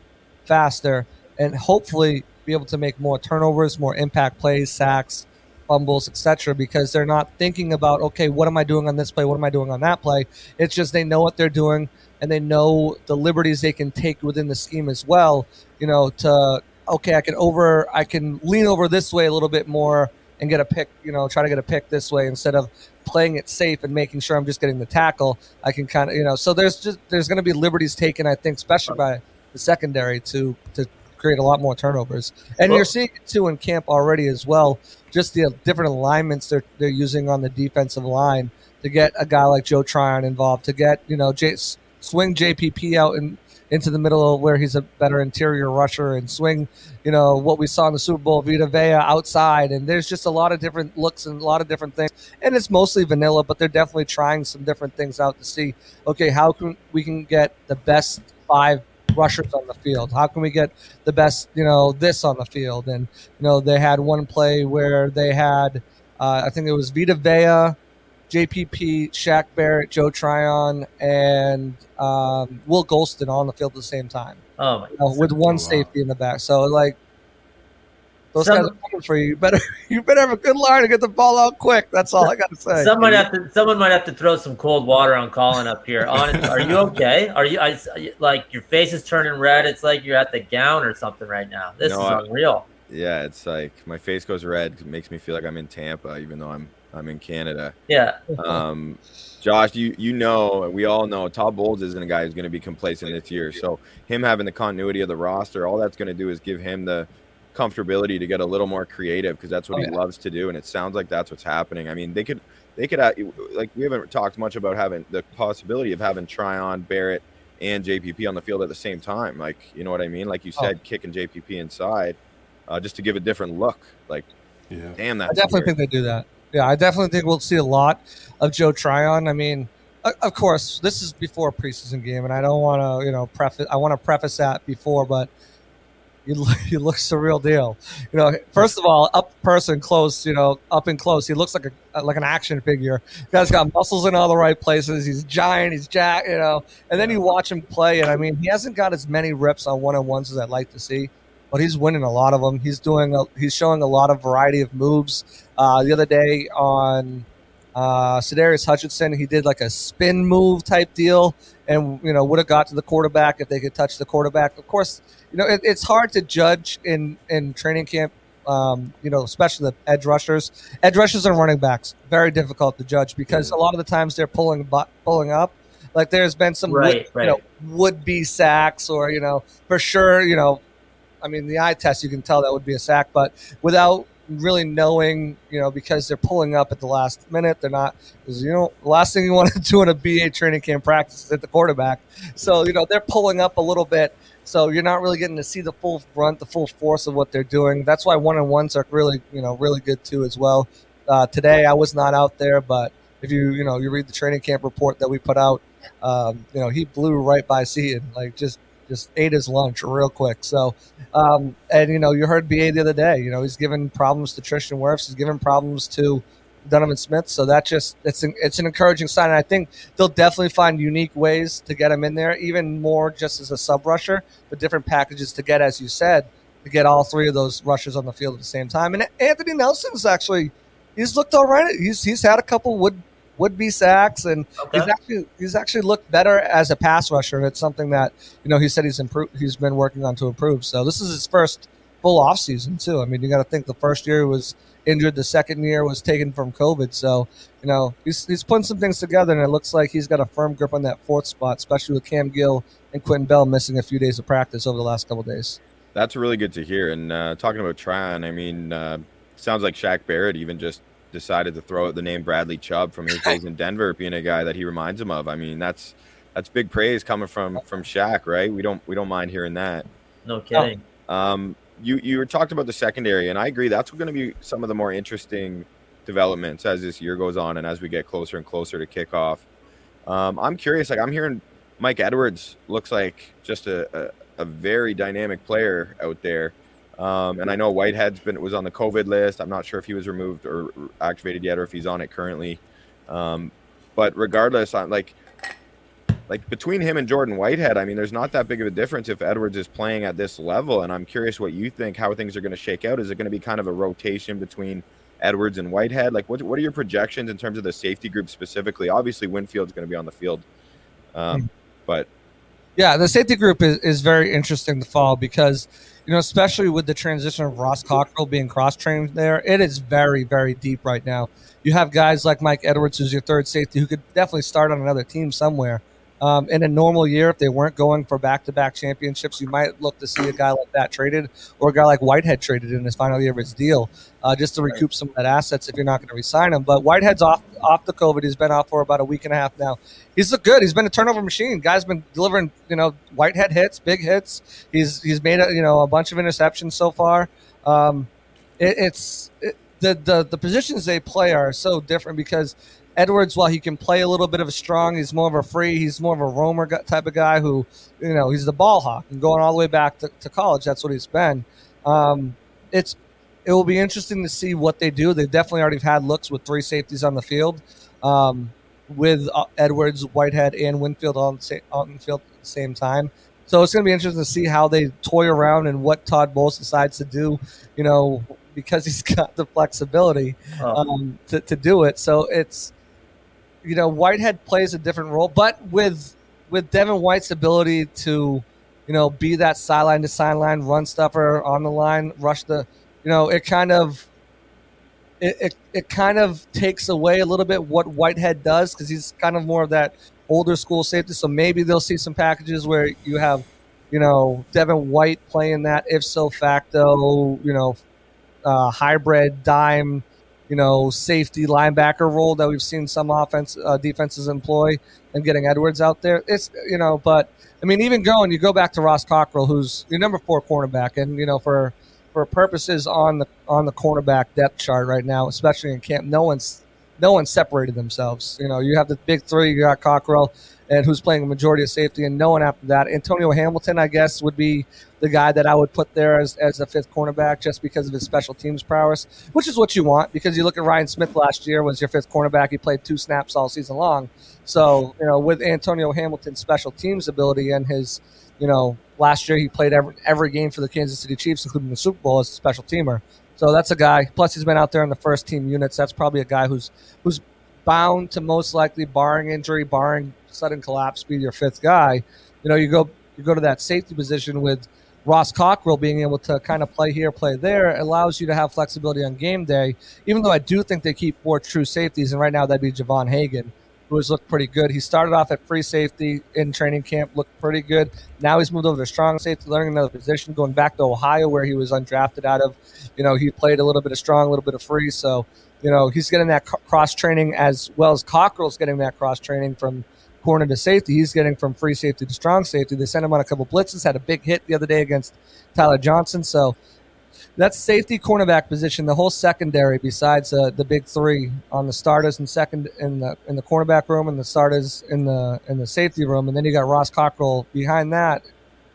faster, and hopefully be able to make more turnovers, more impact plays, sacks, fumbles, etc. Because they're not thinking about okay, what am I doing on this play? What am I doing on that play? It's just they know what they're doing and they know the liberties they can take within the scheme as well. You know, to okay, I can over, I can lean over this way a little bit more and get a pick. You know, try to get a pick this way instead of playing it safe and making sure I'm just getting the tackle. I can kind of, you know, so there's just there's going to be liberties taken, I think, especially by the secondary to to create a lot more turnovers. And well, you're oh. seeing it too in camp already as well. Just the uh, different alignments they're they're using on the defensive line to get a guy like Joe Tryon involved, to get you know J, swing JPP out in into the middle of where he's a better interior rusher and swing, you know, what we saw in the Super Bowl, Vita Vea outside. And there's just a lot of different looks and a lot of different things. And it's mostly vanilla, but they're definitely trying some different things out to see, okay, how can we can get the best five rushers on the field? How can we get the best, you know, this on the field? And, you know, they had one play where they had, uh, I think it was Vita Vea, JPP, Shaq Barrett, Joe Tryon, and um, Will Gholston all on the field at the same time. Oh my! You know, with one wow. safety in the back. So like those Some- guys are coming for you. You better you better have a good line to get the ball out quick. That's all I got to say. Someone have to. Someone might have to throw some cold water on Colin up here. Honest, are you okay? Are you? I like your face is turning red. It's like you're at the gown or something right now. This No, is I- unreal. Yeah, it's like my face goes red. It makes me feel like I'm in Tampa, even though I'm I'm in Canada. Yeah. Um, Josh, you you know, we all know Todd Bowles isn't a guy who's going to be complacent this year. So him having the continuity of the roster, all that's going to do is give him the comfortability to get a little more creative because that's what Oh, he yeah. loves to do, and it sounds like that's what's happening. I mean, they could they could uh, like we haven't talked much about having the possibility of having Tryon, Barrett, and JPP on the field at the same time. Like you know what I mean? Like you Oh. said, kicking JPP inside uh, just to give a different look. Like Yeah. damn, that. I definitely weird. think they do that. Yeah, I definitely think we'll see a lot of Joe Tryon. I mean, of course, this is before a preseason game, and I don't want to, you know, preface. I want to preface that before, but he, he looks the real deal. You know, first of all, up person close, you know, up and close, he looks like a like an action figure. Guy's got muscles in all the right places. He's giant. He's jack. You know, and then you watch him play, and I mean, he hasn't got as many reps on one on ones as I'd like to see. But he's winning a lot of them. He's doing. A, he's showing a lot of variety of moves. Uh, the other day on uh, Hutchinson, he did like a spin move type deal, and you know would have got to the quarterback if they could touch the quarterback. Of course, you know it, it's hard to judge in in training camp. Um, you know, especially the edge rushers, edge rushers and running backs, very difficult to judge because a lot of the times they're pulling pulling up. Like there's been some Right, would, you know would be sacks or you know for sure you know I mean, the eye test, you can tell that would be a sack, but without really knowing, you know, because they're pulling up at the last minute, they're not, because, you know, the last thing you want to do in a BA training camp practice is at the quarterback. So, you know, they're pulling up a little bit. So you're not really getting to see the full brunt, the full force of what they're doing. That's why one on ones are really, you know, really good too as well. Uh, today I was not out there, but if you, you know, you read the training camp report that we put out, um, you know, he blew right by Seaton, like just, just ate his lunch real quick. So, um, and you know, you heard BA the other day. You know, he's given problems to Tristan Wirfs. He's given problems to Donovan Smith. So that just it's an, it's an encouraging sign. And I think they'll definitely find unique ways to get him in there, even more just as a sub rusher, but different packages to get, as you said, to get all three of those rushers on the field at the same time. And Anthony Nelson's actually he's looked all right. He's he's had a couple would would be sacks and Okay. he's actually he's actually looked better as a pass rusher, and it's something that you know he said he's improved. He's been working on to improve. So this is his first full off season too. I mean, you got to think the first year he was injured, the second year was taken from COVID. So you know he's he's putting some things together, and it looks like he's got a firm grip on that fourth spot, especially with Cam Gill and Quinton Bell missing a few days of practice over the last couple days. That's really good to hear. And uh, talking about Tryon, I mean, uh, sounds like Shaq Barrett even just decided to throw out the name Bradley Chubb from his days in Denver, being a guy that he reminds him of. I mean, that's that's big praise coming from from Shaq, right? We don't we don't mind hearing that. No kidding. Um, you you were talked about the secondary, and I agree. That's going to be some of the more interesting developments as this year goes on, and as we get closer and closer to kickoff. Um, I'm curious. Like I'm hearing, Mike Edwards looks like just a, a, a very dynamic player out there. Um, and I know Whitehead's been was on the COVID list. I'm not sure if he was removed or activated yet, or if he's on it currently. Um, but regardless, I'm like like between him and Jordan Whitehead, I mean, there's not that big of a difference if Edwards is playing at this level. And I'm curious what you think, how things are going to shake out. Is it going to be kind of a rotation between Edwards and Whitehead? Like, what, what are your projections in terms of the safety group specifically? Obviously, Winfield's going to be on the field. Um, but Yeah, the safety group is, is very interesting to follow because, you know, especially with the transition of Ross Cockrell being cross trained there, it is very, very deep right now. You have guys like Mike Edwards, who's your third safety, who could definitely start on another team somewhere. Um, in a normal year, if they weren't going for back-to-back championships, you might look to see a guy like that traded, or a guy like Whitehead traded in his final year of his deal, uh, just to recoup some of that assets if you're not going to resign him. But Whitehead's off off the COVID. He's been out for about a week and a half now. He's looked good. He's been a turnover machine. Guy's been delivering, you know, Whitehead hits, big hits. He's he's made a, you know a bunch of interceptions so far. Um, it, it's it, the the the positions they play are so different because Edwards, while he can play a little bit of a strong, he's more of a free. He's more of a roamer type of guy who, you know, he's the ball hawk and going all the way back to, to college. That's what he's been. Um, it's it will be interesting to see what they do. They've definitely already had looks with three safeties on the field, um, with uh, Edwards, Whitehead, and Winfield on the, on the field at the same time. So it's going to be interesting to see how they toy around and what Todd Bowles decides to do. You know, because he's got the flexibility um, to, to do it. So it's you know, Whitehead plays a different role, but with with Devin White's ability to, you know, be that sideline to sideline run stuffer on the line, rush the, you know, it kind of it, it, it kind of takes away a little bit what Whitehead does because he's kind of more of that older school safety. So maybe they'll see some packages where you have, you know, Devin White playing that if so facto, you know, uh, hybrid dime you know, safety linebacker role that we've seen some offense uh, defenses employ and getting Edwards out there. It's you know, but I mean, even going, you go back to Ross Cockrell, who's your number four cornerback, and you know, for for purposes on the on the cornerback depth chart right now, especially in camp, no one's no one separated themselves. You know, you have the big three. You got Cockrell, and who's playing a majority of safety, and no one after that. Antonio Hamilton, I guess, would be the guy that I would put there as, as a fifth cornerback just because of his special teams prowess, which is what you want because you look at Ryan Smith last year was your fifth cornerback. He played two snaps all season long. So, you know, with Antonio Hamilton's special teams ability and his, you know, last year he played every, every game for the Kansas City Chiefs, including the Super Bowl as a special teamer. So that's a guy. Plus, he's been out there in the first team units. That's probably a guy who's who's bound to most likely, barring injury, barring sudden collapse, be your fifth guy. You know, you go you go to that safety position with Ross Cockrell being able to kind of play here, play there, allows you to have flexibility on game day. Even though I do think they keep four true safeties, and right now that'd be Javon Hagan, looked pretty good. He started off at free safety in training camp, looked pretty good. Now he's moved over to strong safety, learning another position, going back to Ohio where he was undrafted out of. You know, he played a little bit of strong, a little bit of free. So, you know, he's getting that cross training as well as Cockrell's getting that cross training from corner to safety. He's getting from free safety to strong safety. They sent him on a couple blitzes, had a big hit the other day against Tyler Johnson. So that's safety cornerback position. The whole secondary, besides uh, the big three on the starters and second in the in the cornerback room and the starters in the in the safety room, and then you got Ross Cockrell behind that.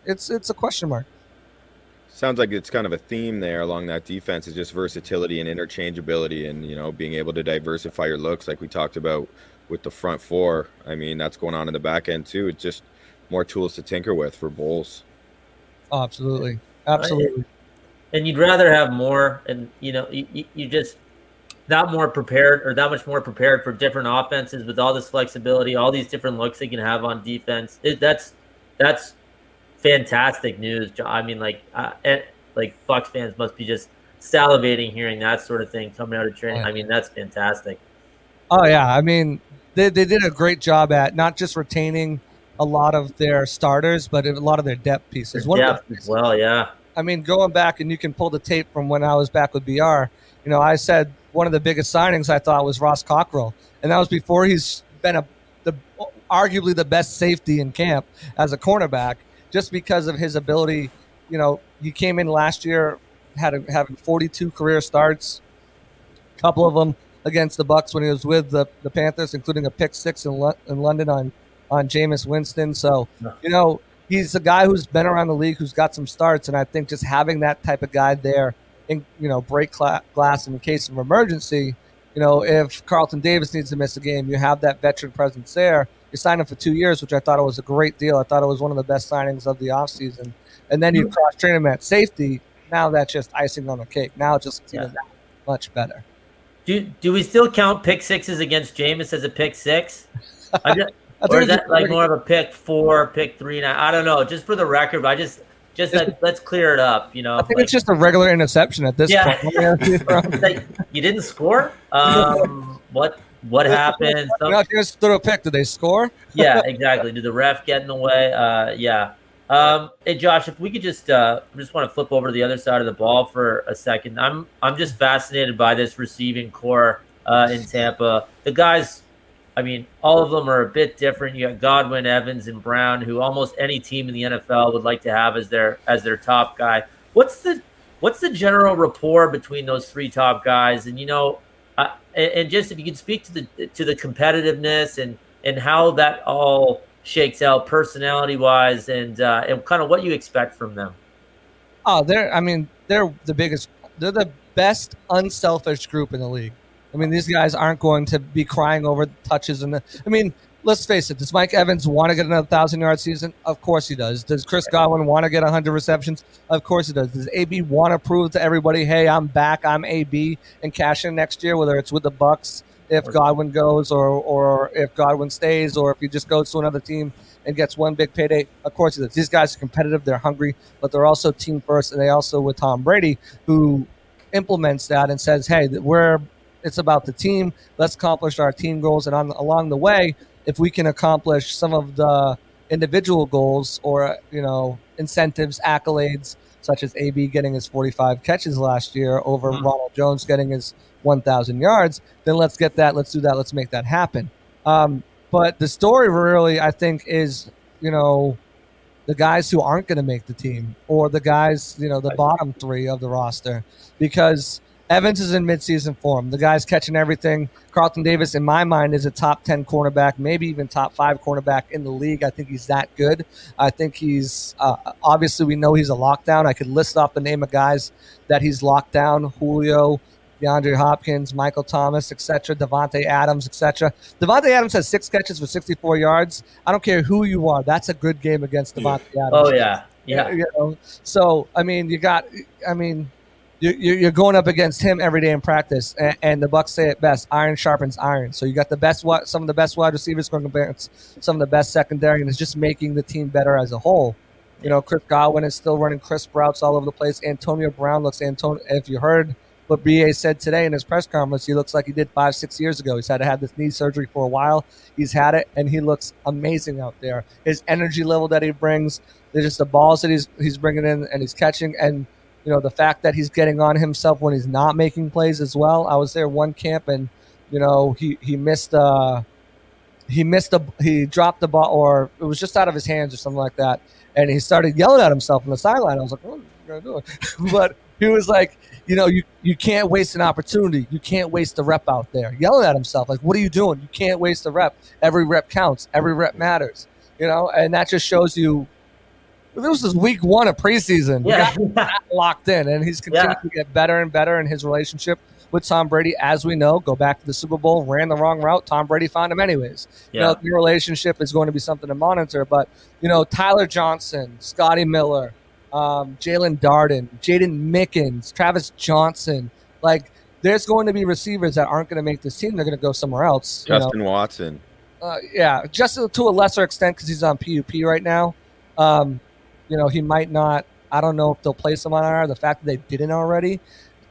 It's it's a question mark. Sounds like it's kind of a theme there along that defense is just versatility and interchangeability, and you know being able to diversify your looks, like we talked about with the front four. I mean, that's going on in the back end too. It's just more tools to tinker with for Bowles. Oh, absolutely, absolutely. And you'd rather have more, and you know, you, you just that more prepared or that much more prepared for different offenses with all this flexibility, all these different looks they can have on defense. It, that's that's fantastic news. I mean, like, uh, like Bucks fans must be just salivating hearing that sort of thing coming out of training. I mean, that's fantastic. Oh yeah, I mean, they, they did a great job at not just retaining a lot of their starters, but a lot of their depth pieces. Depth as well, yeah. I mean, going back and you can pull the tape from when I was back with BR. You know, I said one of the biggest signings I thought was Ross Cockrell, and that was before he's been a the arguably the best safety in camp as a cornerback, just because of his ability. You know, he came in last year had a, having 42 career starts, a couple of them against the Bucks when he was with the, the Panthers, including a pick six in, Lo- in London on on Jameis Winston. So you know he's a guy who's been around the league, who's got some starts, and I think just having that type of guy there, in, you know, break glass in case of emergency. You know, if Carlton Davis needs to miss a game, you have that veteran presence there. You sign him for two years, which I thought it was a great deal. I thought it was one of the best signings of the offseason. And then you mm-hmm. cross train him at safety. Now that's just icing on the cake. Now it's just yeah. much better. Do do we still count pick sixes against Jameis as a pick six? Or is that like more of a pick four, pick three? Now I don't know. Just for the record, I just just like, let's clear it up. You know, I think like, it's just a regular interception at this yeah. point. like, you didn't score. Um, what what happened? Some, not just throw a pick. Did they score? yeah, exactly. Did the ref get in the way? Uh, yeah. Um, hey Josh, if we could just uh, just want to flip over to the other side of the ball for a second. I'm I'm just fascinated by this receiving corps uh, in Tampa. The guys, I mean, all of them are a bit different. You got Godwin, Evans, and Brown, who almost any team in the NFL would like to have as their as their top guy. What's the what's the general rapport between those three top guys? And you know, uh, and, and just if you could speak to the to the competitiveness and and how that all shakes out personality wise and uh, and kind of what you expect from them. Oh, they're I mean they're the biggest. They're the best unselfish group in the league. I mean these guys aren't going to be crying over touches and the. I mean let's face it. Does Mike Evans want to get another thousand yard season? Of course he does. Does Chris Godwin want to get hundred receptions? Of course he does. Does AB want to prove to everybody, hey, I'm back, I'm AB, and cash in next year, whether it's with the Bucks if Godwin goes, or or if Godwin stays, or if he just goes to another team and gets one big payday. Of course he does. These guys are competitive, they're hungry, but they're also team first, and they also with Tom Brady who implements that and says, hey, we're it's about the team. Let's accomplish our team goals, and on along the way if we can accomplish some of the individual goals or you know incentives, accolades, such as AB getting his 45 catches last year over mm-hmm. Ronald Jones getting his 1,000 yards, then let's get that. Let's do that. Let's make that happen. Um, but the story really, I think, is you know the guys who aren't going to make the team or the guys you know the bottom three of the roster because Evans is in midseason form. The guy's catching everything. Carlton Davis, in my mind, is a top 10 cornerback, maybe even top five cornerback in the league. I think he's that good. I think he's uh, obviously, we know he's a lockdown. I could list off the name of guys that he's locked down Julio, DeAndre Hopkins, Michael Thomas, etc., Davante Adams, etc. Davante Adams has six catches for 64 yards. I don't care who you are. That's a good game against yeah. Adams. Oh, yeah. Yeah. You know? So, I mean, you got, I mean, you're going up against him every day in practice, and, the Bucks say it best: iron sharpens iron. So you got the best, some of the best wide receivers going against some of the best secondary, and it's just making the team better as a whole. You know, Chris Godwin is still running crisp routes all over the place. Antonio Brown looks Antonio. If you heard what BA said today in his press conference, he looks like he did five, six years ago. He's had to have this knee surgery for a while. He's had it, and he looks amazing out there. His energy level that he brings, just the balls that he's he's bringing in and he's catching, and you know the fact that he's getting on himself when he's not making plays as well. I was there one camp and you know he he missed uh he missed a he dropped the ball or it was just out of his hands or something like that, and he started yelling at himself on the sideline. I was like, what are you gonna do? but he was like, you know, you you can't waste an opportunity. You can't waste a rep out there. Yelling at himself, like, what are you doing? You can't waste a rep. Every rep counts. Every rep matters. You know, and that just shows you this is week one of preseason. Yeah. locked in, and he's continuing Yeah. to get better and better in his relationship with Tom Brady. As we know, go back to the Super Bowl, ran the wrong route. Tom Brady found him anyways. You Yeah. know, the relationship is going to be something to monitor. But you know, Tyler Johnson, Scotty Miller, um, Jaelon Darden, Jaydon Mickens, Travis Jonsen, like. There's going to be receivers that aren't going to make this team. They're going to go somewhere else. you know? Justin Watson. Uh, yeah, just to a lesser extent because he's on PUP right now. Um, you know, he might not. I don't know if they'll place him on IR. The fact that they didn't already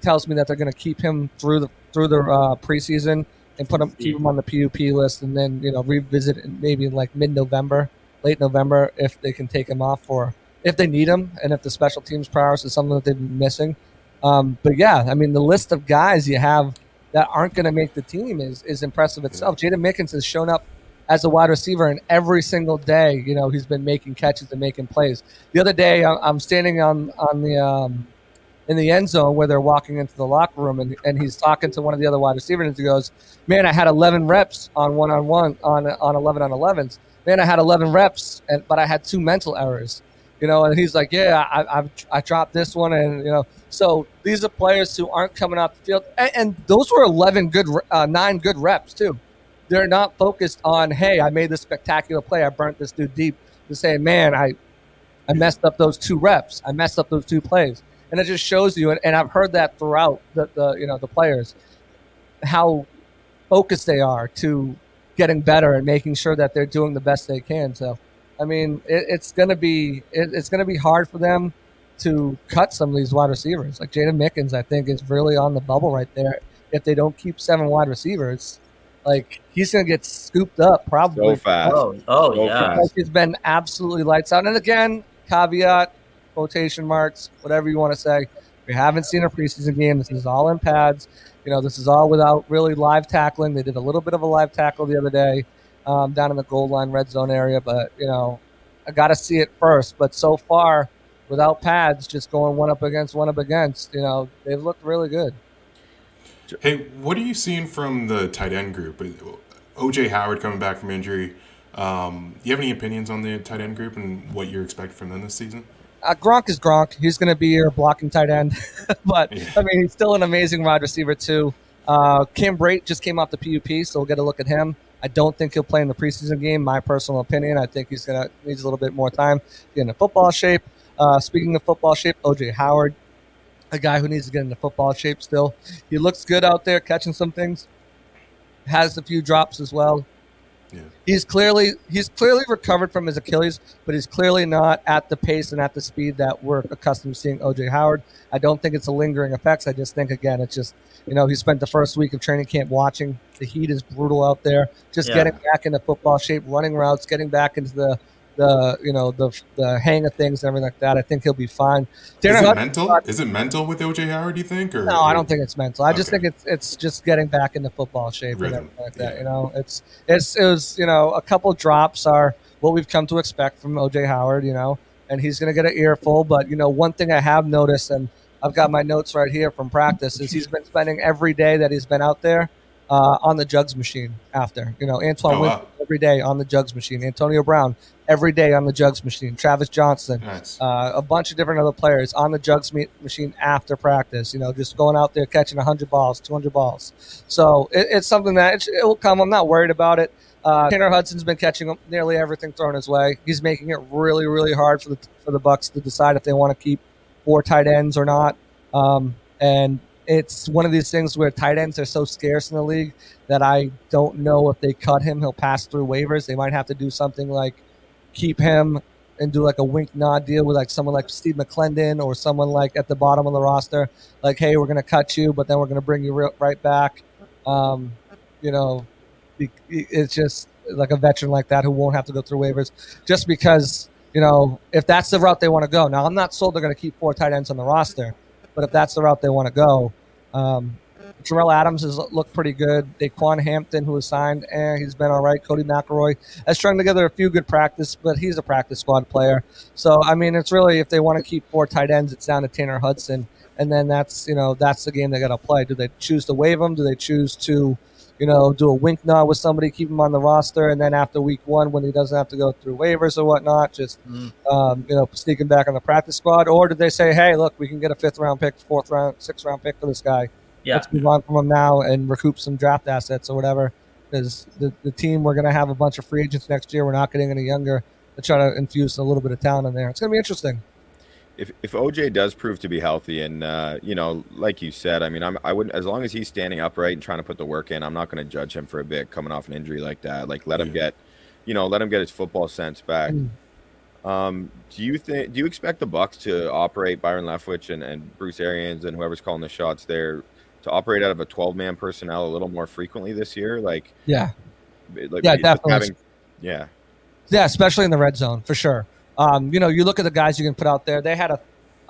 tells me that they're going to keep him through the through the uh, preseason and put him keep him on the PUP list, and then you know revisit it maybe in like mid November, late November if they can take him off for if they need him and if the special teams prowess is something that they've been missing. Um, but yeah, I mean the list of guys you have that aren't going to make the team is is impressive itself. Jaydon Mickens has shown up as a wide receiver, and every single day, you know, he's been making catches and making plays. The other day, I- I'm standing on on the um, in the end zone where they're walking into the locker room, and, and he's talking to one of the other wide receivers, and he goes, "Man, I had 11 reps on one on one on on 11 on 11s. Man, I had 11 reps, and but I had two mental errors." You know, and he's like, "Yeah, I, I've I dropped this one, and you know." So these are players who aren't coming off the field, and, and those were 11 good, uh, nine good reps too they're not focused on, hey, I made this spectacular play, I burnt this dude deep. To say, man, I, I messed up those two reps, I messed up those two plays, and it just shows you. And, and I've heard that throughout the, the you know the players, how focused they are to getting better and making sure that they're doing the best they can. So, I mean, it, it's gonna be it, it's gonna be hard for them to cut some of these wide receivers. Like Jaydon Mickens, I think is really on the bubble right there. If they don't keep seven wide receivers, Like he's going to get scooped up probably. So fast. Oh, oh So yeah. fast. Like he's been absolutely lights out. And again, caveat, quotation marks, whatever you want to say. We haven't seen a preseason game. This is all in pads. You know, this is all without really live tackling. They did a little bit of a live tackle the other day um, down in the goal line red zone area, but you know, I got to see it first. But so far, without pads, just going one up against one up against, you know, they've looked really good. Hey, what are you seeing from the tight end group? OJ Howard coming back from injury. Um, do you have any opinions on the tight end group and what you're expecting from them this season? uh, Gronk is Gronk. He's going to be your blocking tight end, but Yeah. I mean, he's still an amazing wide receiver too. Uh, Cam Brate just came off the PUP, so we'll get a look at him. I don't think he'll play in the preseason game. My personal opinion, I think he's going to needs a little bit more time to get into football shape. Uh, speaking of football shape, OJ Howard, a guy who needs to get into football shape still. He looks good out there, catching some things. Has a few drops as well. Yeah. He's clearly he's clearly recovered from his Achilles, but he's clearly not at the pace and at the speed that we're accustomed to seeing OJ Howard. I don't think it's a lingering effects. I just think again, it's just you know he spent the first week of training camp watching. The heat is brutal out there. Just Yeah. getting back into football shape, running routes, getting back into the the you know the the hang of things and everything like that. I think he'll be fine. Is it Hudson- mental? Is it mental with OJ Howard? Do you think? Or no, I don't think it's mental. I just think it's it's just getting back into football shape and everything like that. yeah. You know, it's it's it was you know a couple drops are what we've come to expect from OJ Howard. You know, and he's going to get an earful. But you know, one thing I have noticed, and I've got my notes right here from practice, is he's been spending every day that he's been out there uh, on the jugs machine. After you know, Antoine Oh, wow. every day on the jugs machine. Antonio Brown every day on the jugs machine. Travis Jonsen Nice. uh, a bunch of different other players on the jugs machine after practice. You know, just going out there catching 100 balls, 200 balls. So it, it's something that it, it will come. I'm not worried about it. Uh, Tanner Hudson's been catching nearly everything thrown his way. He's making it really, really hard for the for the Bucks to decide if they want to keep four tight ends or not. Um, and it's one of these things where tight ends are so scarce in the league that I don't know if they cut him, he'll pass through waivers. They might have to do something like keep him and do like a wink nod deal with like someone like Steve McLendon or someone like at the bottom of the roster, like, hey, we're going to cut you, but then we're going to bring you re- right back. Um, you know, it's just like a veteran like that who won't have to go through waivers just because, you know, if that's the route they want to go. Now, I'm not sold they're going to keep four tight ends on the roster, but if that's the route they want to go, um, Jerell Adams has looked pretty good. Daquan Hampton, who was signed, eh, he's been all right. Codey McElroy has strung together a few good practice, but he's a practice squad player. So I mean, it's really if they want to keep four tight ends, it's down to Tanner Hudson, and then that's you know that's the game they got to play. Do they choose to waive him? Do they choose to, you know, do a wink nod with somebody, keep him on the roster, and then after week one, when he doesn't have to go through waivers or whatnot, just Mm. um, you know sneak him back on the practice squad, or did they say, hey, look, we can get a fifth round pick, fourth round, sixth round pick for this guy? Yeah. let's move on from him now and recoup some draft assets or whatever. Because the, the team, we're going to have a bunch of free agents next year. We're not getting any younger to try to infuse a little bit of talent in there. It's going to be interesting. if if OJ does prove to be healthy, and uh, you know, like you said, I mean, I'm I wouldn't as long as he's standing upright and trying to put the work in, I'm not going to judge him for a bit coming off an injury like that. Like let him get, you know, let him get his football sense back. Mm. Um, do you think? Do you expect the Bucks to operate Byron Leftwich and, and Bruce Arians and whoever's calling the shots there to operate out of a 12 man personnel a little more frequently this year? Like, Yeah. like Yeah, definitely. Having, yeah, Yeah, especially in the red zone for sure. Um, you know, you look at the guys you can put out there. They had a.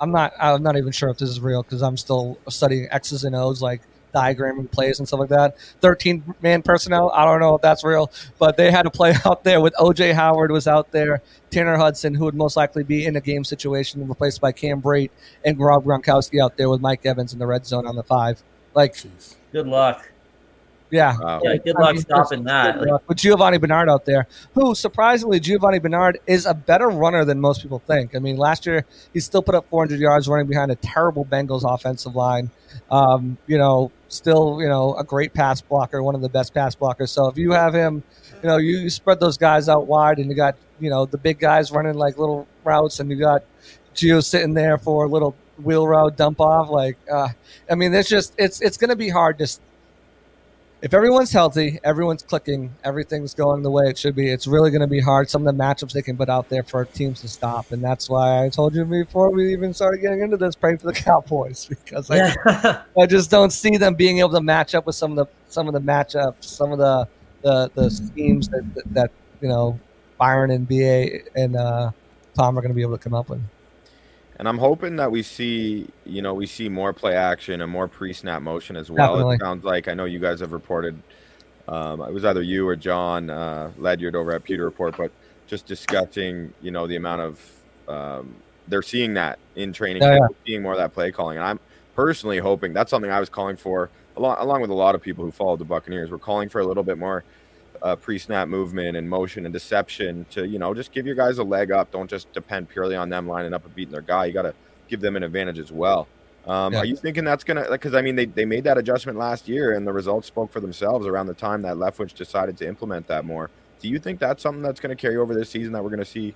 I'm not. I'm not even sure if this is real because I'm still studying X's and O's, like diagramming plays and stuff like that. 13 man personnel. I don't know if that's real, but they had a play out there with OJ Howard was out there, Tanner Hudson, who would most likely be in a game situation, replaced by Cam Brate and Rob Gronkowski out there with Mike Evans in the red zone on the five. Like, Jeez. Good luck. yeah, wow. Yeah, good I luck mean, stopping that. Good luck with Giovani Bernard out there, who surprisingly Giovani Bernard is a better runner than most people think. I mean, last year he still put up 400 yards running behind a terrible Bengals offensive line. Um, you know, still you know a great pass blocker, one of the best pass blockers. So if you have him, you know, you, you spread those guys out wide, and you got you know the big guys running like little routes, and you got Gio sitting there for a little wheel route dump off. Like, uh, I mean, it's just it's it's going to be hard Just if everyone's healthy, everyone's clicking, everything's going the way it should be, it's really going to be hard. Some of the matchups they can put out there for teams to stop, and that's why I told you before we even started getting into this, praying for the Cowboys because I, Yeah. I just don't see them being able to match up with some of the some of the matchups, some of the the, the schemes that, that that you know Byron and Ba and uh, Tom are going to be able to come up with. And I'm hoping that we see, you know, we see more play action and more pre-snap motion as well. Definitely. It sounds like I know you guys have reported. Um, it was either you or Jon uh, Ledyard over at Pewter Report, but just discussing, you know, the amount of um, they're seeing that in training, Yeah, camp, seeing more of that play calling, and I'm personally hoping that's something I was calling for, along along with a lot of people who followed the Buccaneers. We're calling for a little bit more uh, pre-snap movement and motion and deception to you know just give your guys a leg up. Don't just depend purely on them lining up and beating their guy. You got to give them an advantage as well. Um, Yeah. Are you thinking that's gonna? Because I mean, they, they made that adjustment last year, and the results spoke for themselves around the time that Leftwich decided to implement that more. Do you think that's something that's going to carry over this season that we're going to see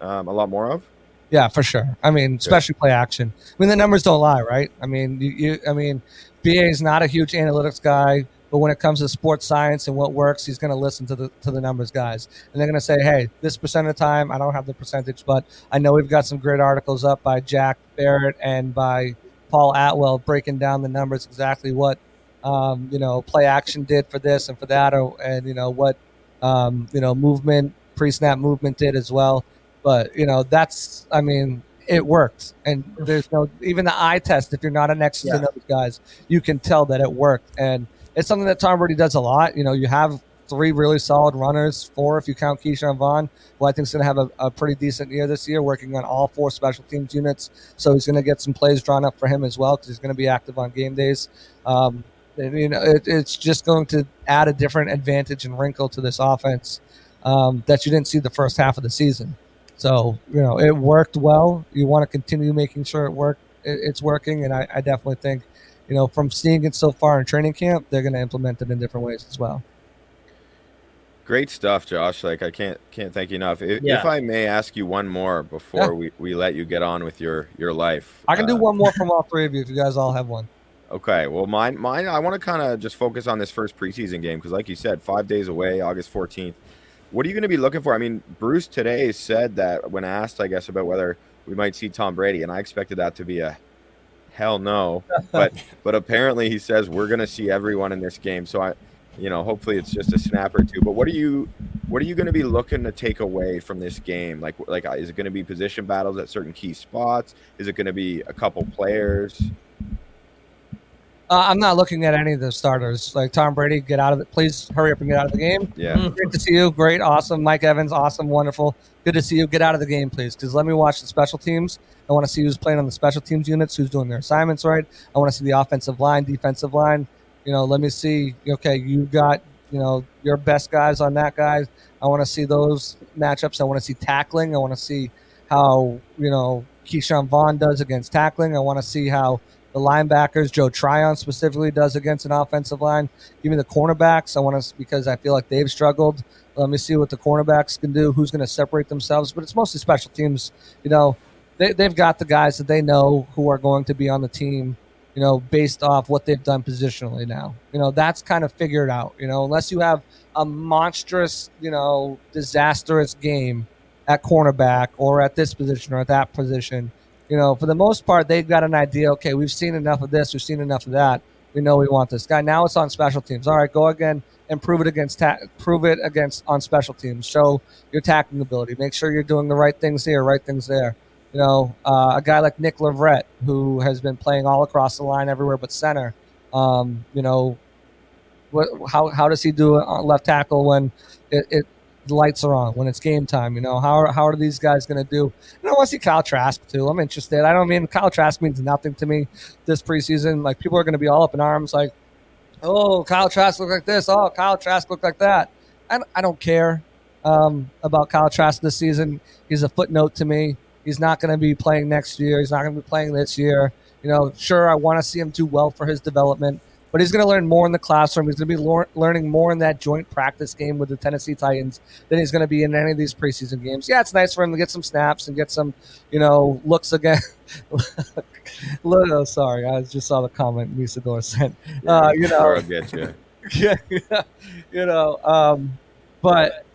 um, a lot more of? Yeah, for sure. I mean, especially play action. I mean, the numbers don't lie, right? I mean, you, you I mean, BA is not a huge analytics guy, but when it comes to sports science and what works, he's going to listen to the to the numbers guys, and they're going to say, "Hey, this percent of the time, I don't have the percentage, but I know we've got some great articles up by Jack Barrett and by Paul Atwell breaking down the numbers exactly what um, you know play action did for this and for that, or, and you know what um, you know movement pre snap movement did as well." But you know, that's I mean, it worked, and there's no even the eye test. If you're not an expert Yeah. O's guys, you can tell that it worked, and it's something that Tom Brady does a lot. You know, you have three really solid runners, four if you count Ke'Shawn Vaughn, who I think is going to have a, a pretty decent year this year, working on all four special teams units. So he's going to get some plays drawn up for him as well because he's going to be active on game days. Um, and, you know, it, it's just going to add a different advantage and wrinkle to this offense um, that you didn't see the first half of the season. So you know it worked well. You want to continue making sure it work. It, it's working, and I, I definitely think, you know, from seeing it so far in training camp, they're going to implement it in different ways as well. Great stuff, Josh. Like I can't can't thank you enough. If, Yeah. if I may ask you one more before Yeah. we, we let you get on with your your life, I can do Uh, one more from all three of you if you guys all have one. Okay, well, mine, mine. I want to kind of just focus on this first preseason game because, like you said, five days away, August fourteenth. What are you going to be looking for? I mean, Bruce today said that when asked, I guess, about whether we might see Tom Brady, and I expected that to be a hell no, but but apparently he says we're going to see everyone in this game. So I, you know, hopefully it's just a snap or two. But what are you, what are you going to be looking to take away from this game? Like, like is it going to be position battles at certain key spots? Is it going to be a couple players? Uh, I'm not looking at any of the starters. Like Tom Brady, get out of it. Please hurry up and get out of the game. Yeah. Mm. Great to see you. Great, awesome. Mike Evans, awesome, wonderful. Good to see you. Get out of the game, please, because let me watch the special teams. I want to see who's playing on the special teams units, who's doing their assignments right. I want to see the offensive line, defensive line. You know, let me see. Okay, you got you know your best guys on that guys. I want to see those matchups. I want to see tackling. I want to see how you know Ke'Shawn Vaughn does against tackling. I want to see how the linebackers, Joe Tryon specifically, does against an offensive line. Give me the cornerbacks. I want to because I feel like they've struggled. Let me see what the cornerbacks can do. Who's going to separate themselves? But it's mostly special teams. You know, they, they've got the guys that they know who are going to be on the team. You know, based off what they've done positionally now. You know, that's kind of figured out. You know, unless you have a monstrous, you know, disastrous game at cornerback or at this position or at that position. You know, for the most part, they've got an idea. Okay, we've seen enough of this. We've seen enough of that. We know we want this guy. Now it's on special teams. All right, go again and prove it against ta- prove it against on special teams. Show your tackling ability. Make sure you're doing the right things here, right things there. You know, uh, a guy like Nick Leverett, who has been playing all across the line everywhere but center. Um, you know, what, how how does he do on left tackle when it, it the lights are on when it's game time? You know, how are, how are these guys going to do? And I want to see Kyle Trask too. I'm interested. I don't mean Kyle Trask means nothing to me this preseason. Like people are going to be all up in arms, like, oh, Kyle Trask looked like this. Oh, Kyle Trask looked like that. I, I don't care um, about Kyle Trask this season. He's a footnote to me. He's not going to be playing next year. He's not going to be playing this year. You know, sure, I want to see him do well for his development, but he's going to learn more in the classroom. He's going to be lear- learning more in that joint practice game with the Tennessee Titans than he's going to be in any of these preseason games. Yeah, it's nice for him to get some snaps and get some, you know, looks again. oh, sorry, I just saw the comment Musador sent. Uh, you know, I'll get you. yeah, you know, um, but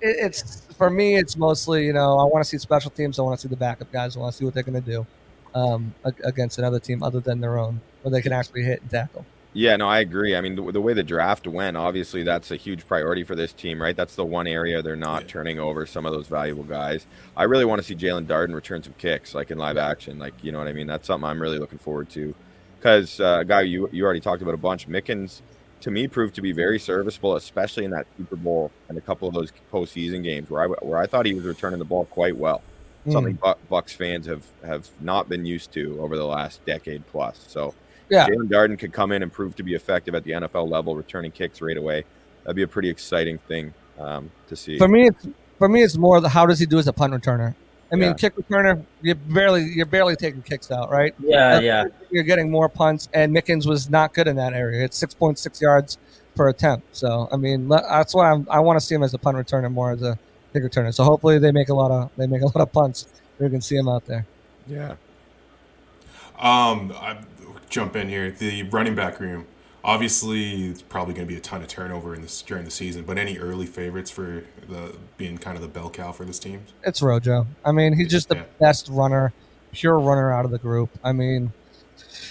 it, it's for me. It's mostly you know I want to see special teams. I want to see the backup guys. I want to see what they're going to do um, against another team other than their own, where they can actually hit and tackle. Yeah, no, I agree. I mean, the, the, way the draft went, obviously, that's a huge priority for this team, right? That's the one area they're not yeah. turning over some of those valuable guys. I really want to see Jaelon Darden return some kicks, like in live action. Like, you know what I mean? That's something I'm really looking forward to. Because, uh, guy you, you already talked about a bunch, Mickens, to me, proved to be very serviceable, especially in that Super Bowl and a couple of those postseason games where I, where I thought he was returning the ball quite well. Mm. Something Bucks fans have, have not been used to over the last decade plus. So, yeah. Jaelon Darden could come in and prove to be effective at the NFL level, returning kicks right away. That'd be a pretty exciting thing um, to see. For me, it's, for me, it's more the how does he do as a punt returner. I mean, yeah. kick returner, you're barely you're barely taking kicks out, right? Yeah, That's, yeah. You're getting more punts, and Mickens was not good in that area. It's six point six yards per attempt. So, I mean, that's why I'm, i want to see him as a punt returner more as a kick returner. So hopefully they make a lot of they make a lot of punts. We can see him out there. Yeah. Um, I, jump in here. The running back room, obviously, it's probably going to be a ton of turnover in this during the season. But any early favorites for the being kind of the bell cow for this team? It's Rojo. I mean, he's just the yeah. best runner, pure runner out of the group. I mean,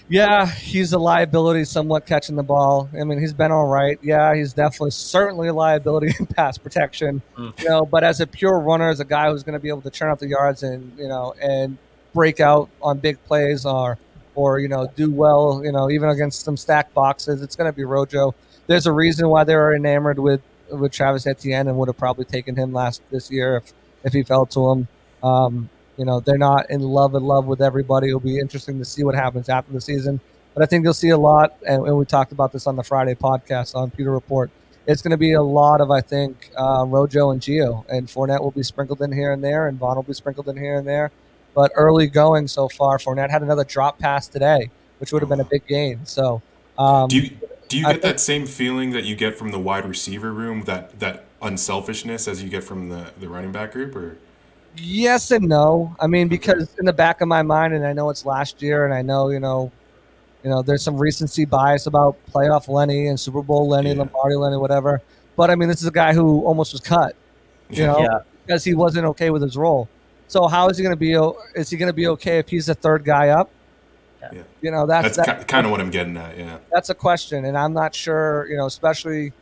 yeah, he's a liability, somewhat catching the ball. I mean, he's been all right. Yeah, he's definitely certainly a liability in pass protection. Mm. You know, but as a pure runner, as a guy who's going to be able to turn up the yards and you know and break out on big plays or or you know do well, you know even against some stacked boxes. It's going to be Rojo. There's a reason why they were enamored with with Travis Etienne and would have probably taken him last this year if if he fell to him. Um, you know they're not in love in love with everybody. It'll be interesting to see what happens after the season. But I think you'll see a lot, and, and we talked about this on the Friday podcast on Pewter Report. It's going to be a lot of, I think, uh, Rojo and Gio, and Fournette will be sprinkled in here and there, and Vaughn will be sprinkled in here and there. But early going so far, Fournette had another drop pass today, which would have been a big gain. So, um, do you do you get that same feeling that you get from the wide receiver room, that that unselfishness as you get from the the running back group, or? Yes and no. I mean, because in the back of my mind, and I know it's last year, and I know you know, you know, there's some recency bias about playoff Lenny and Super Bowl Lenny, yeah. Lombardi Lenny, whatever. But I mean, this is a guy who almost was cut, you know, yeah. because he wasn't okay with his role. So how is he going to be? Is he going to be okay if he's the third guy up? Yeah. You know that's, that's that, kind of what I'm getting at. Yeah, that's a question, and I'm not sure. You know, especially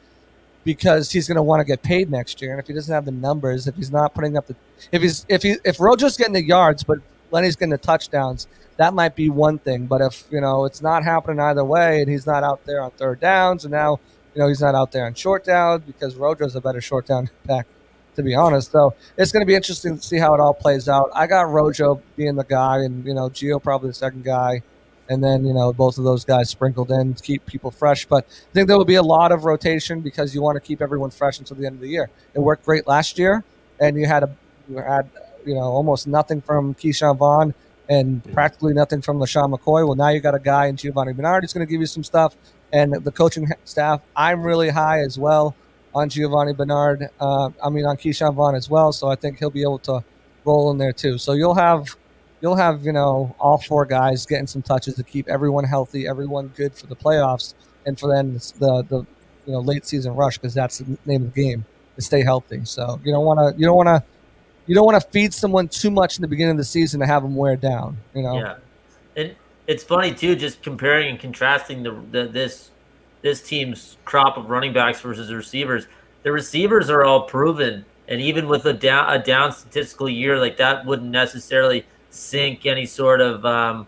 because he's going to want to get paid next year, and if he doesn't have the numbers, if he's not putting up the, if he's if he if Rojo's getting the yards, but Lenny's getting the touchdowns, that might be one thing. But if you know it's not happening either way, and he's not out there on third downs, and now you know he's not out there on short downs because Rojo's a better short down back to be honest. So it's going to be interesting to see how it all plays out. I got Rojo being the guy, and you know Gio probably the second guy, and then you know both of those guys sprinkled in to keep people fresh. But I think there will be a lot of rotation because you want to keep everyone fresh until the end of the year. It worked great last year, and you had a you had you know almost nothing from Ke'Shawn Vaughn and practically nothing from LeSean McCoy. Well, now you got a guy in Giovani Bernard who's going to give you some stuff, and the coaching staff. I'm really high as well on Giovani Bernard. Uh, I mean, on Ke'Shawn Vaughn as well. So I think he'll be able to roll in there too. So you'll have you'll have you know all four guys getting some touches to keep everyone healthy, everyone good for the playoffs, and for then the the you know late season rush because that's the name of the game to stay healthy. So you don't want to you don't want to you don't want to feed someone too much in the beginning of the season to have them wear down. You know. Yeah, and it's funny too, just comparing and contrasting the, the this this team's crop of running backs versus receivers. The receivers are all proven, and even with a down a down statistical year like that, wouldn't necessarily sink any sort of um,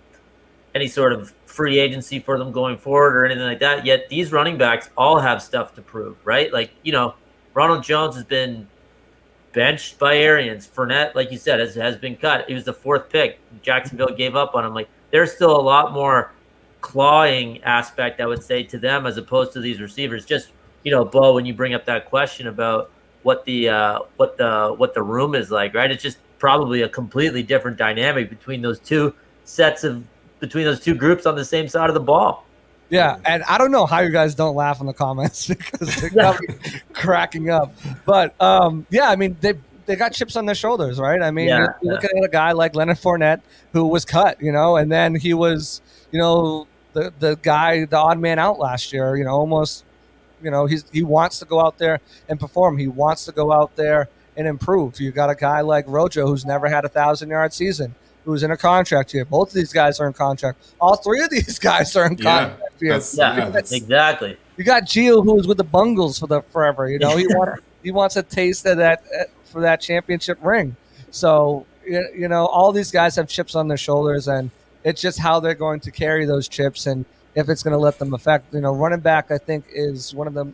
any sort of free agency for them going forward or anything like that. Yet these running backs all have stuff to prove, right? Like you know, Ronald Jones has been benched by Arians. Fournette, like you said, has, has been cut. He was the fourth pick. Jacksonville gave up on him. Like there's still a lot more clawing aspect, I would say, to them as opposed to these receivers. Just you know, Bo, when you bring up that question about what the uh, what the what the room is like, right? It's just probably a completely different dynamic between those two sets of between those two groups on the same side of the ball. Yeah, and I don't know how you guys don't laugh in the comments because they're cracking up. But um, yeah, I mean they they got chips on their shoulders, right? I mean, yeah, you're, you're looking at a guy like Leonard Fournette who was cut, you know, and then he was, you know, the the guy, the odd man out last year, you know, almost you know, he's he wants to go out there and perform. He wants to go out there and improve. You got a guy like Rojo who's never had a thousand yard season, who's in a contract here. Both of these guys are in contract. All three of these guys are in Yeah, contract here. Yeah, yeah, that's- exactly. You got Gio, who was with the Bungles for the forever. You know, he wants he wants a taste of that uh, for that championship ring. So you you know, all these guys have chips on their shoulders, and it's just how they're going to carry those chips, and if it's going to let them affect. You know, running back, I think, is one of the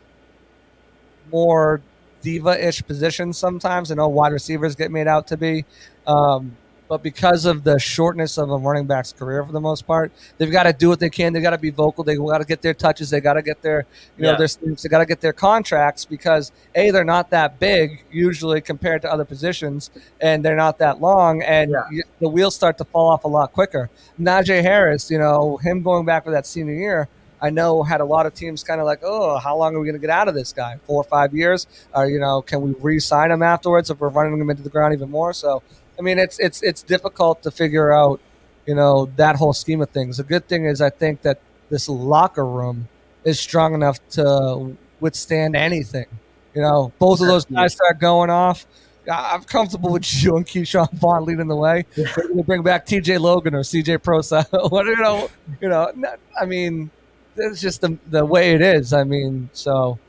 more diva-ish positions sometimes. I know wide receivers get made out to be. Um, but because of the shortness of a running back's career for the most part, they've got to do what they can. They've got to be vocal. They've got to get their touches. They got to get their, you know, Yeah. their stints. They got to get their contracts because a they're not that big usually compared to other positions, and they're not that long, and Yeah. you, the wheels start to fall off a lot quicker. Najee Harris, you know, him going back for that senior year. I know had a lot of teams kind of like, oh, how long are we going to get out of this guy? Four or five years? Or you know, can we re-sign him afterwards if we're running him into the ground even more? So, I mean, it's it's it's difficult to figure out, you know, that whole scheme of things. The good thing is, I think that this locker room is strong enough to withstand anything. You know, both of those guys start going off. I'm comfortable with you and Ke'Shawn Vaughn leading the way. They bring back T.J. Logan or C.J. Prosise. what you know? You know, not- I mean, it's just the the way it is. I mean, so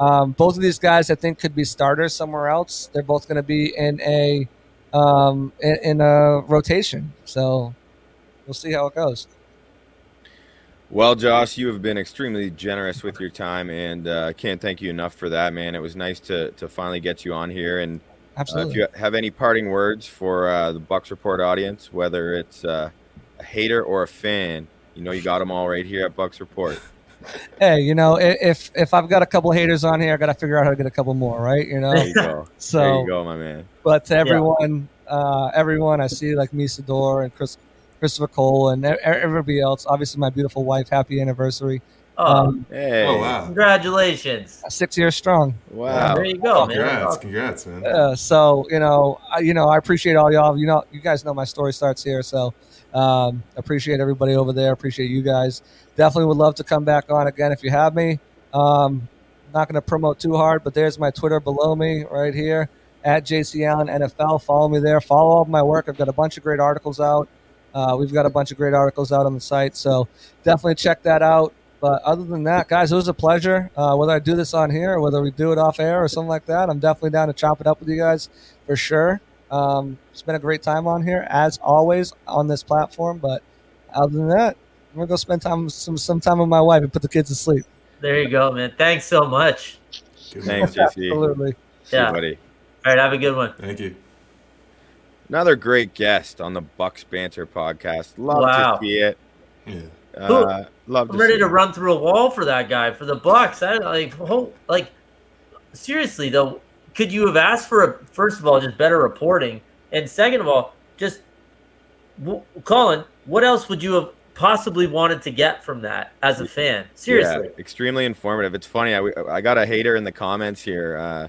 um, both of these guys, I think, could be starters somewhere else. They're both going to be in a um, in, in a rotation. So we'll see how it goes. Well, Josh, you have been extremely generous with your time, and uh, I can't thank you enough for that, man. It was nice to to finally get you on here. And uh, Absolutely. if you have any parting words for uh, the Bucks Report audience, whether it's uh, a hater or a fan, you know you got them all right here at Bucks Report. Hey, you know, i- if if I've got a couple haters on here, I got to figure out how to get a couple more, right? You know. There you go. So there you go, my man. But to everyone, uh, everyone I see, like Misador and Chris, Christopher Cole, and everybody else. Obviously, my beautiful wife. Happy anniversary! Oh, Um, Hey. Oh wow! congratulations. six years strong. Wow. There you go, man. Congrats, congrats, man. Uh, so you know, I, you know, I appreciate all y'all. You know, you guys know my story starts here. So um, appreciate everybody over there. Appreciate you guys. Definitely would love to come back on again if you have me. Um, not going to promote too hard, but there's my Twitter below me right here at JC Allen NFL. Follow me there. Follow all of my work. I've got a bunch of great articles out. Uh, we've got a bunch of great articles out on the site, so definitely check that out. But other than that, guys, it was a pleasure. Uh, whether I do this on here or whether we do it off air or something like that, I'm definitely down to chop it up with you guys for sure. Um, it's been a great time on here, as always, on this platform. But other than that, I'm gonna go spend time some some time with my wife and put the kids to sleep. There you go, man. Thanks so much. Good Thanks, one. JC. Absolutely. See you, Yeah. buddy. All right, have a good one. Thank you. Another great guest on the Bucks Banter podcast. Love Wow. to see it. Yeah. Uh, love I'm ready see to it. run through a wall for that guy for the Bucks. I like, ho like, seriously though, could you have asked for a first of all just better reporting, and second of all, just w- Colin, what else would you have possibly wanted to get from that as a fan? Seriously, Yeah, extremely informative. It's funny. I, I got a hater in the comments here, uh,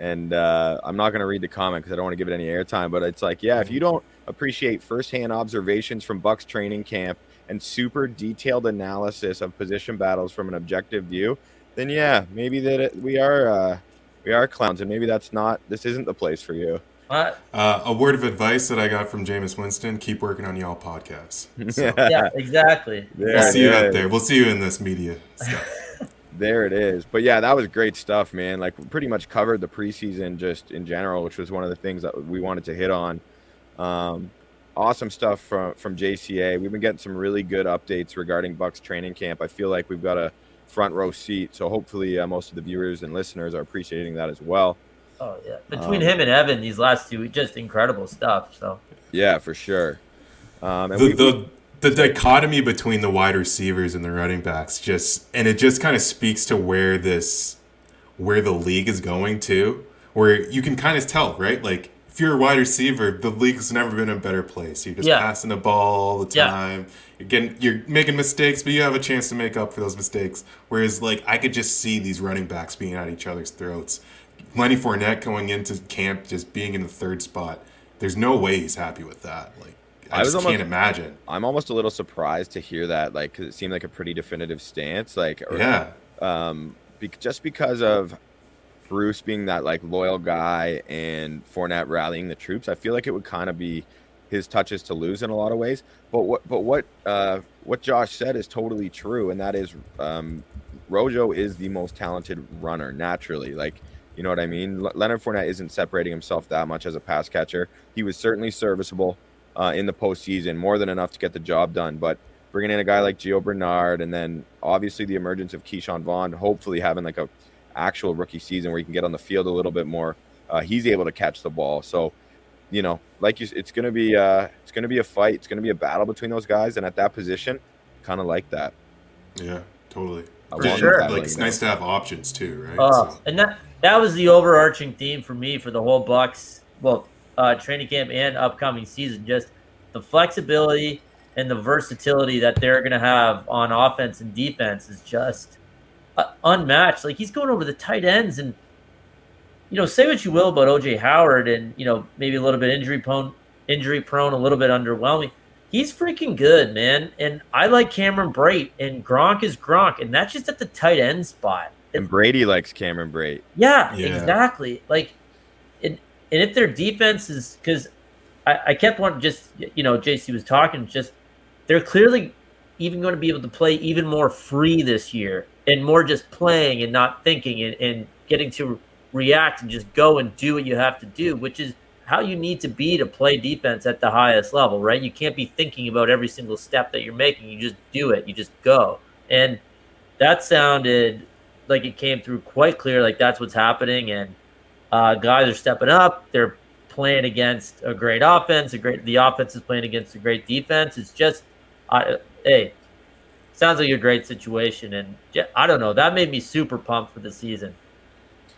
and uh, I'm not going to read the comment because I don't want to give it any airtime. But it's like, yeah, if you don't appreciate firsthand observations from Bucks training camp and super detailed analysis of position battles from an objective view, then yeah, maybe that it, we are uh, we are clowns, and maybe that's not this isn't the place for you. Uh, Uh, a word of advice that I got from Jameis Winston: keep working on y'all podcasts. So, yeah, exactly. There we'll it see you out there. We'll see you in this media stuff. There it is. But yeah, that was great stuff, man. Like we pretty much covered the preseason just in general, which was one of the things that we wanted to hit on. Um, awesome stuff from from JCA. We've been getting some really good updates regarding Bucks training camp. I feel like we've got a front row seat, so hopefully uh, most of the viewers and listeners are appreciating that as well. Oh yeah, between Um, him and Evan, these last two, just incredible stuff. So Yeah, for sure. Um, and the, we, the the dichotomy between the wide receivers and the running backs just and it just kind of speaks to where this where the league is going to where you can kind of tell right like if you're a wide receiver the league's never been in a better place. You're just Yeah. passing the ball all the Yeah. time. You're getting you're making mistakes but you have a chance to make up for those mistakes. Whereas like i could just see these running backs being at each other's throats. Lenny Fournette going into camp just being in the third spot there's no way he's happy with that. Like i, I was just almost- can't imagine. I'm almost a little surprised to hear that, like, because it seemed like a pretty definitive stance, like, or, yeah. um, be- just because of Bruce being that like loyal guy and Fournette rallying the troops, I feel like it would kind of be his touches to lose in a lot of ways. But what but what uh, what Josh said is totally true, and that is um, Rojo is the most talented runner naturally. Like you know what I mean. L- Leonard Fournette isn't separating himself that much as a pass catcher. He was certainly serviceable uh, in the postseason, more than enough to get the job done. But bringing in a guy like Gio Bernard, and then obviously the emergence of Ke'Shawn Vaughn, hopefully having like a actual rookie season where he can get on the field a little bit more. Uh, he's able to catch the ball, so you know, like you, it's gonna be uh, it's gonna be a fight. It's gonna be a battle between those guys, and at that position, kind of like that. Yeah, totally. For sure. Like it's nice to have options too, right? Oh, So- and that that was the overarching theme for me for the whole Bucks, well, uh, training camp and upcoming season. Just the flexibility and the versatility that they're going to have on offense and defense is just uh, Uh, unmatched. Like he's going over the tight ends, and you know, say what you will about OJ Howard, and you know, maybe a little bit injury prone, injury prone, a little bit underwhelming. He's freaking good, man. And I like Cameron Brate, and Gronk is Gronk, and that's just at the tight end spot. And Brady likes Cameron Brate. Yeah, Yeah. exactly. Like, and and if their defense is because I, I kept wanting just you know JC was talking just they're clearly even going to be able to play even more free this year and more just playing and not thinking and, and getting to react and just go and do what you have to do, which is how you need to be to play defense at the highest level, right? You can't be thinking about every single step that you're making. You just do it. You just go. And that sounded like it came through quite clear. Like that's what's happening. And uh, guys are stepping up. They're playing against a great offense. A great the offense is playing against a great defense. It's just, uh, hey, sounds like a great situation. And I don't know. That made me super pumped for the season.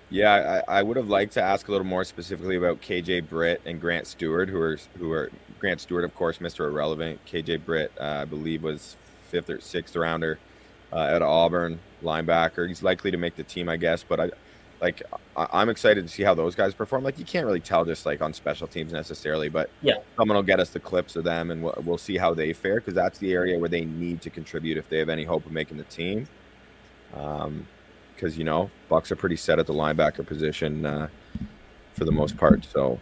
Yeah, I, I would have liked to ask a little more specifically about KJ Britt and Grant Stewart, who are who are Grant Stewart, of course, Mr. Irrelevant. KJ Britt, uh, I believe, was fifth or sixth rounder uh, at Auburn linebacker. He's likely to make the team, I guess. But I like I, I'm excited to see how those guys perform. Like you can't really tell just like on special teams necessarily, but Yeah. someone will get us the clips of them, and we'll, we'll see how they fare because that's the area where they need to contribute if they have any hope of making the team. Um, because you know Bucks are pretty set at the linebacker position uh, for the most part. So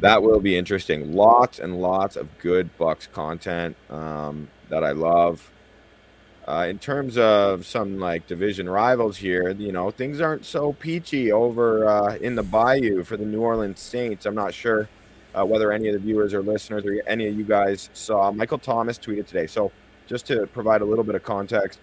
that will be interesting. Lots and lots of good Bucks content um, that I love. Uh, in terms of some like division rivals here, you know things aren't so peachy over uh, in the Bayou for the New Orleans Saints. I'm not sure uh, whether any of the viewers or listeners or any of you guys saw. Michael Thomas tweeted today. So just to provide a little bit of context,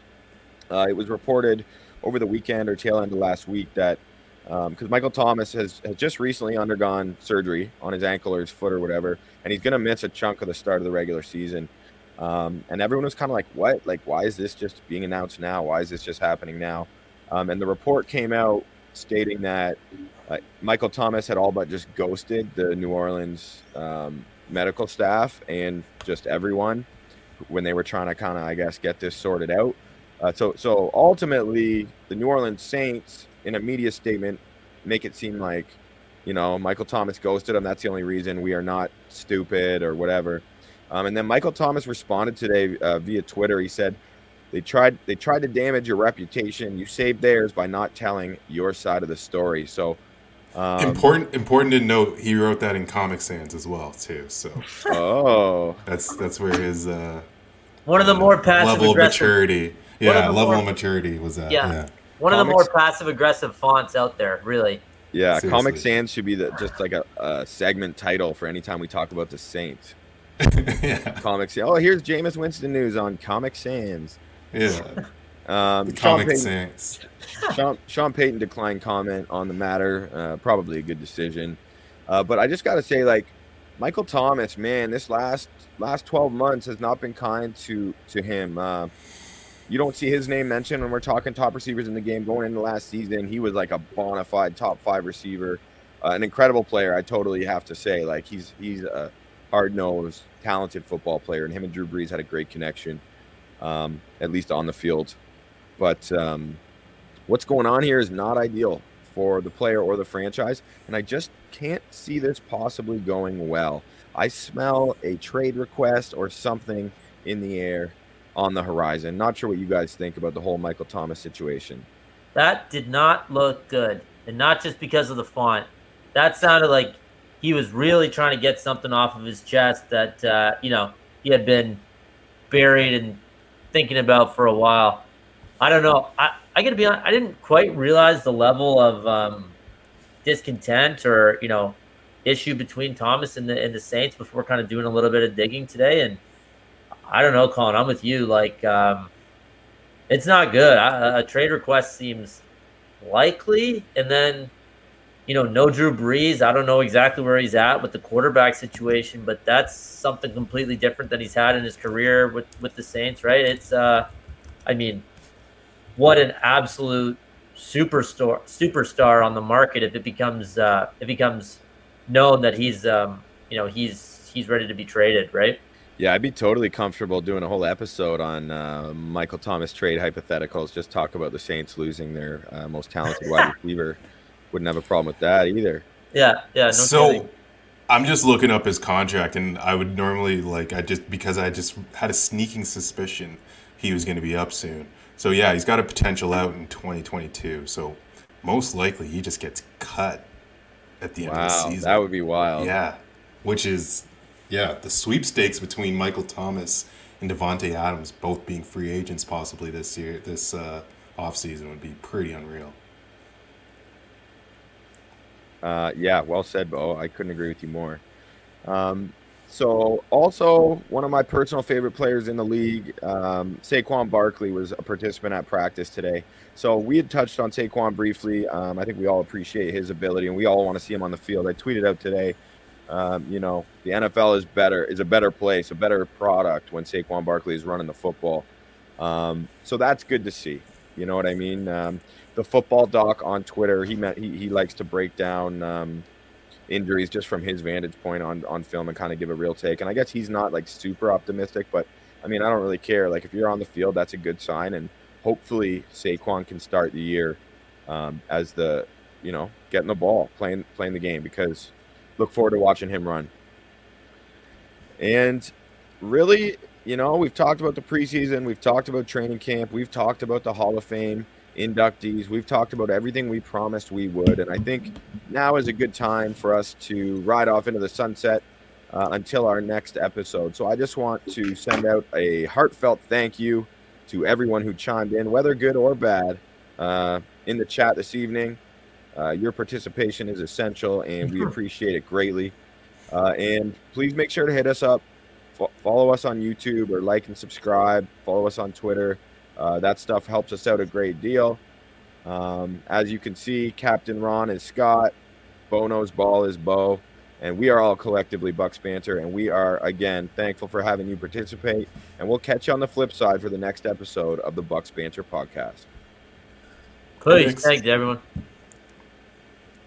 uh, it was reported over the weekend or tail end of last week that because Michael Thomas has, has just recently undergone surgery on his ankle or his foot or whatever, and he's going to miss a chunk of the start of the regular season. Um, and everyone was kind of like, "What? Like, why is this just being announced now? Why is this just happening now?" Um, and the report came out stating that uh, Michael Thomas had all but just ghosted the New Orleans um, medical staff and just everyone when they were trying to kind of, I guess, get this sorted out. Uh, so, so ultimately, the New Orleans Saints, in a media statement, make it seem like, you know, Michael Thomas ghosted him. That's the only reason we are not stupid or whatever. Um, and then Michael Thomas responded today uh, via Twitter. He said, "They tried. They tried to damage your reputation. You saved theirs by not telling your side of the story." So, um, important important to note he wrote that in Comic Sans as well too. So oh, that's that's where his uh, One of the more passive level of aggressive. maturity. One of Yeah, level more- of maturity was that. Yeah. Yeah. One of the more passive aggressive fonts out there, really. yeah. Seriously. Comic Sans should be the, just like a, a segment title for any time we talk about the Saints. Yeah. Comic Sans. Oh, here's Jameis Winston news on Comic Sans. Yeah. Um, Sean Comic Payton- Sans. Sean, Sean Payton declined comment on the matter. Uh, probably a good decision. Uh, but I just got to say, like, Michael Thomas, man, this last last 12 months has not been kind to to him. Uh, you don't see his name mentioned when we're talking top receivers in the game. Going into last season, he was like a bona fide top five receiver, uh, an incredible player. I totally have to say, like, he's he's a hard nosed, talented football player, and him and Drew Brees had a great connection, um, at least on the field. But um, what's going on here is not ideal for the player or the franchise, and I just can't see this possibly going well. I smell a trade request or something in the air on the horizon. Not sure what you guys think about the whole Michael Thomas situation. that did not look good, and not just because of the font. That sounded like he was really trying to get something off of his chest that uh, you know he had been buried and thinking about for a while. I don't know. I, I got to be honest. I didn't quite realize the level of um, discontent or you know issue between Thomas and the and the Saints before kind of doing a little bit of digging today. And I don't know, Colin. I'm with you. Like, um, it's not good. I, a trade request seems likely, and then you know, no Drew Brees. I don't know exactly where he's at with the quarterback situation, but that's something completely different than he's had in his career with with the Saints, right? It's uh I mean, what an absolute superstar superstar on the market if it becomes uh it becomes known that he's um you know, he's he's ready to be traded, right? Yeah, I'd be totally comfortable doing a whole episode on uh, Michael Thomas trade hypotheticals. Just talk about the Saints losing their uh, most talented wide receiver wouldn't have a problem with that either. Yeah, yeah. No so kidding. I'm just looking up his contract, and I would normally like I just because I just had a sneaking suspicion he was going to be up soon. So yeah, he's got a potential out in 2022. So most likely he just gets cut at the end of the season. that would be wild. Yeah, which is yeah the sweepstakes between Michael Thomas and Davante Adams both being free agents possibly this year this uh, offseason would be pretty unreal. Uh, yeah, well said, Bo. I couldn't agree with you more. Um, so, also one of my personal favorite players in the league, um, Saquon Barkley, was a participant at practice today. So we had touched on Saquon briefly. Um, I think we all appreciate his ability, and we all want to see him on the field. I tweeted out today. Um, you know, the NFL is better, is a better place, a better product when Saquon Barkley is running the football. Um, so that's good to see. You know what I mean? The football doc on Twitter, he met, he, he likes to break down um, injuries just from his vantage point on on film and kind of give a real take. And I guess he's not like super optimistic, but I mean, I don't really care. Like if you're on the field, that's a good sign, and hopefully Saquon can start the year um, as the you know getting the ball, playing playing the game because look forward to watching him run. And really, you know, we've talked about the preseason, we've talked about training camp, we've talked about the Hall of Fame inductees, we've talked about everything we promised we would. And I think now is a good time for us to ride off into the sunset uh, until our next episode. So I just want to send out a heartfelt thank you to everyone who chimed in, whether good or bad, uh, in the chat this evening. Uh, your participation is essential, and we appreciate it greatly. Uh, and please make sure to hit us up, fo- follow us on YouTube, or like and subscribe. Follow us on Twitter. Uh, that stuff helps us out a great deal. Um, as you can see, Captain Ron is Scott, Bono's ball is Bo, and we are all collectively Bucks Banter. And we are again thankful for having you participate. And we'll catch you on the flip side for the next episode of the Bucks Banter podcast. Please, Thanks. thank you, everyone.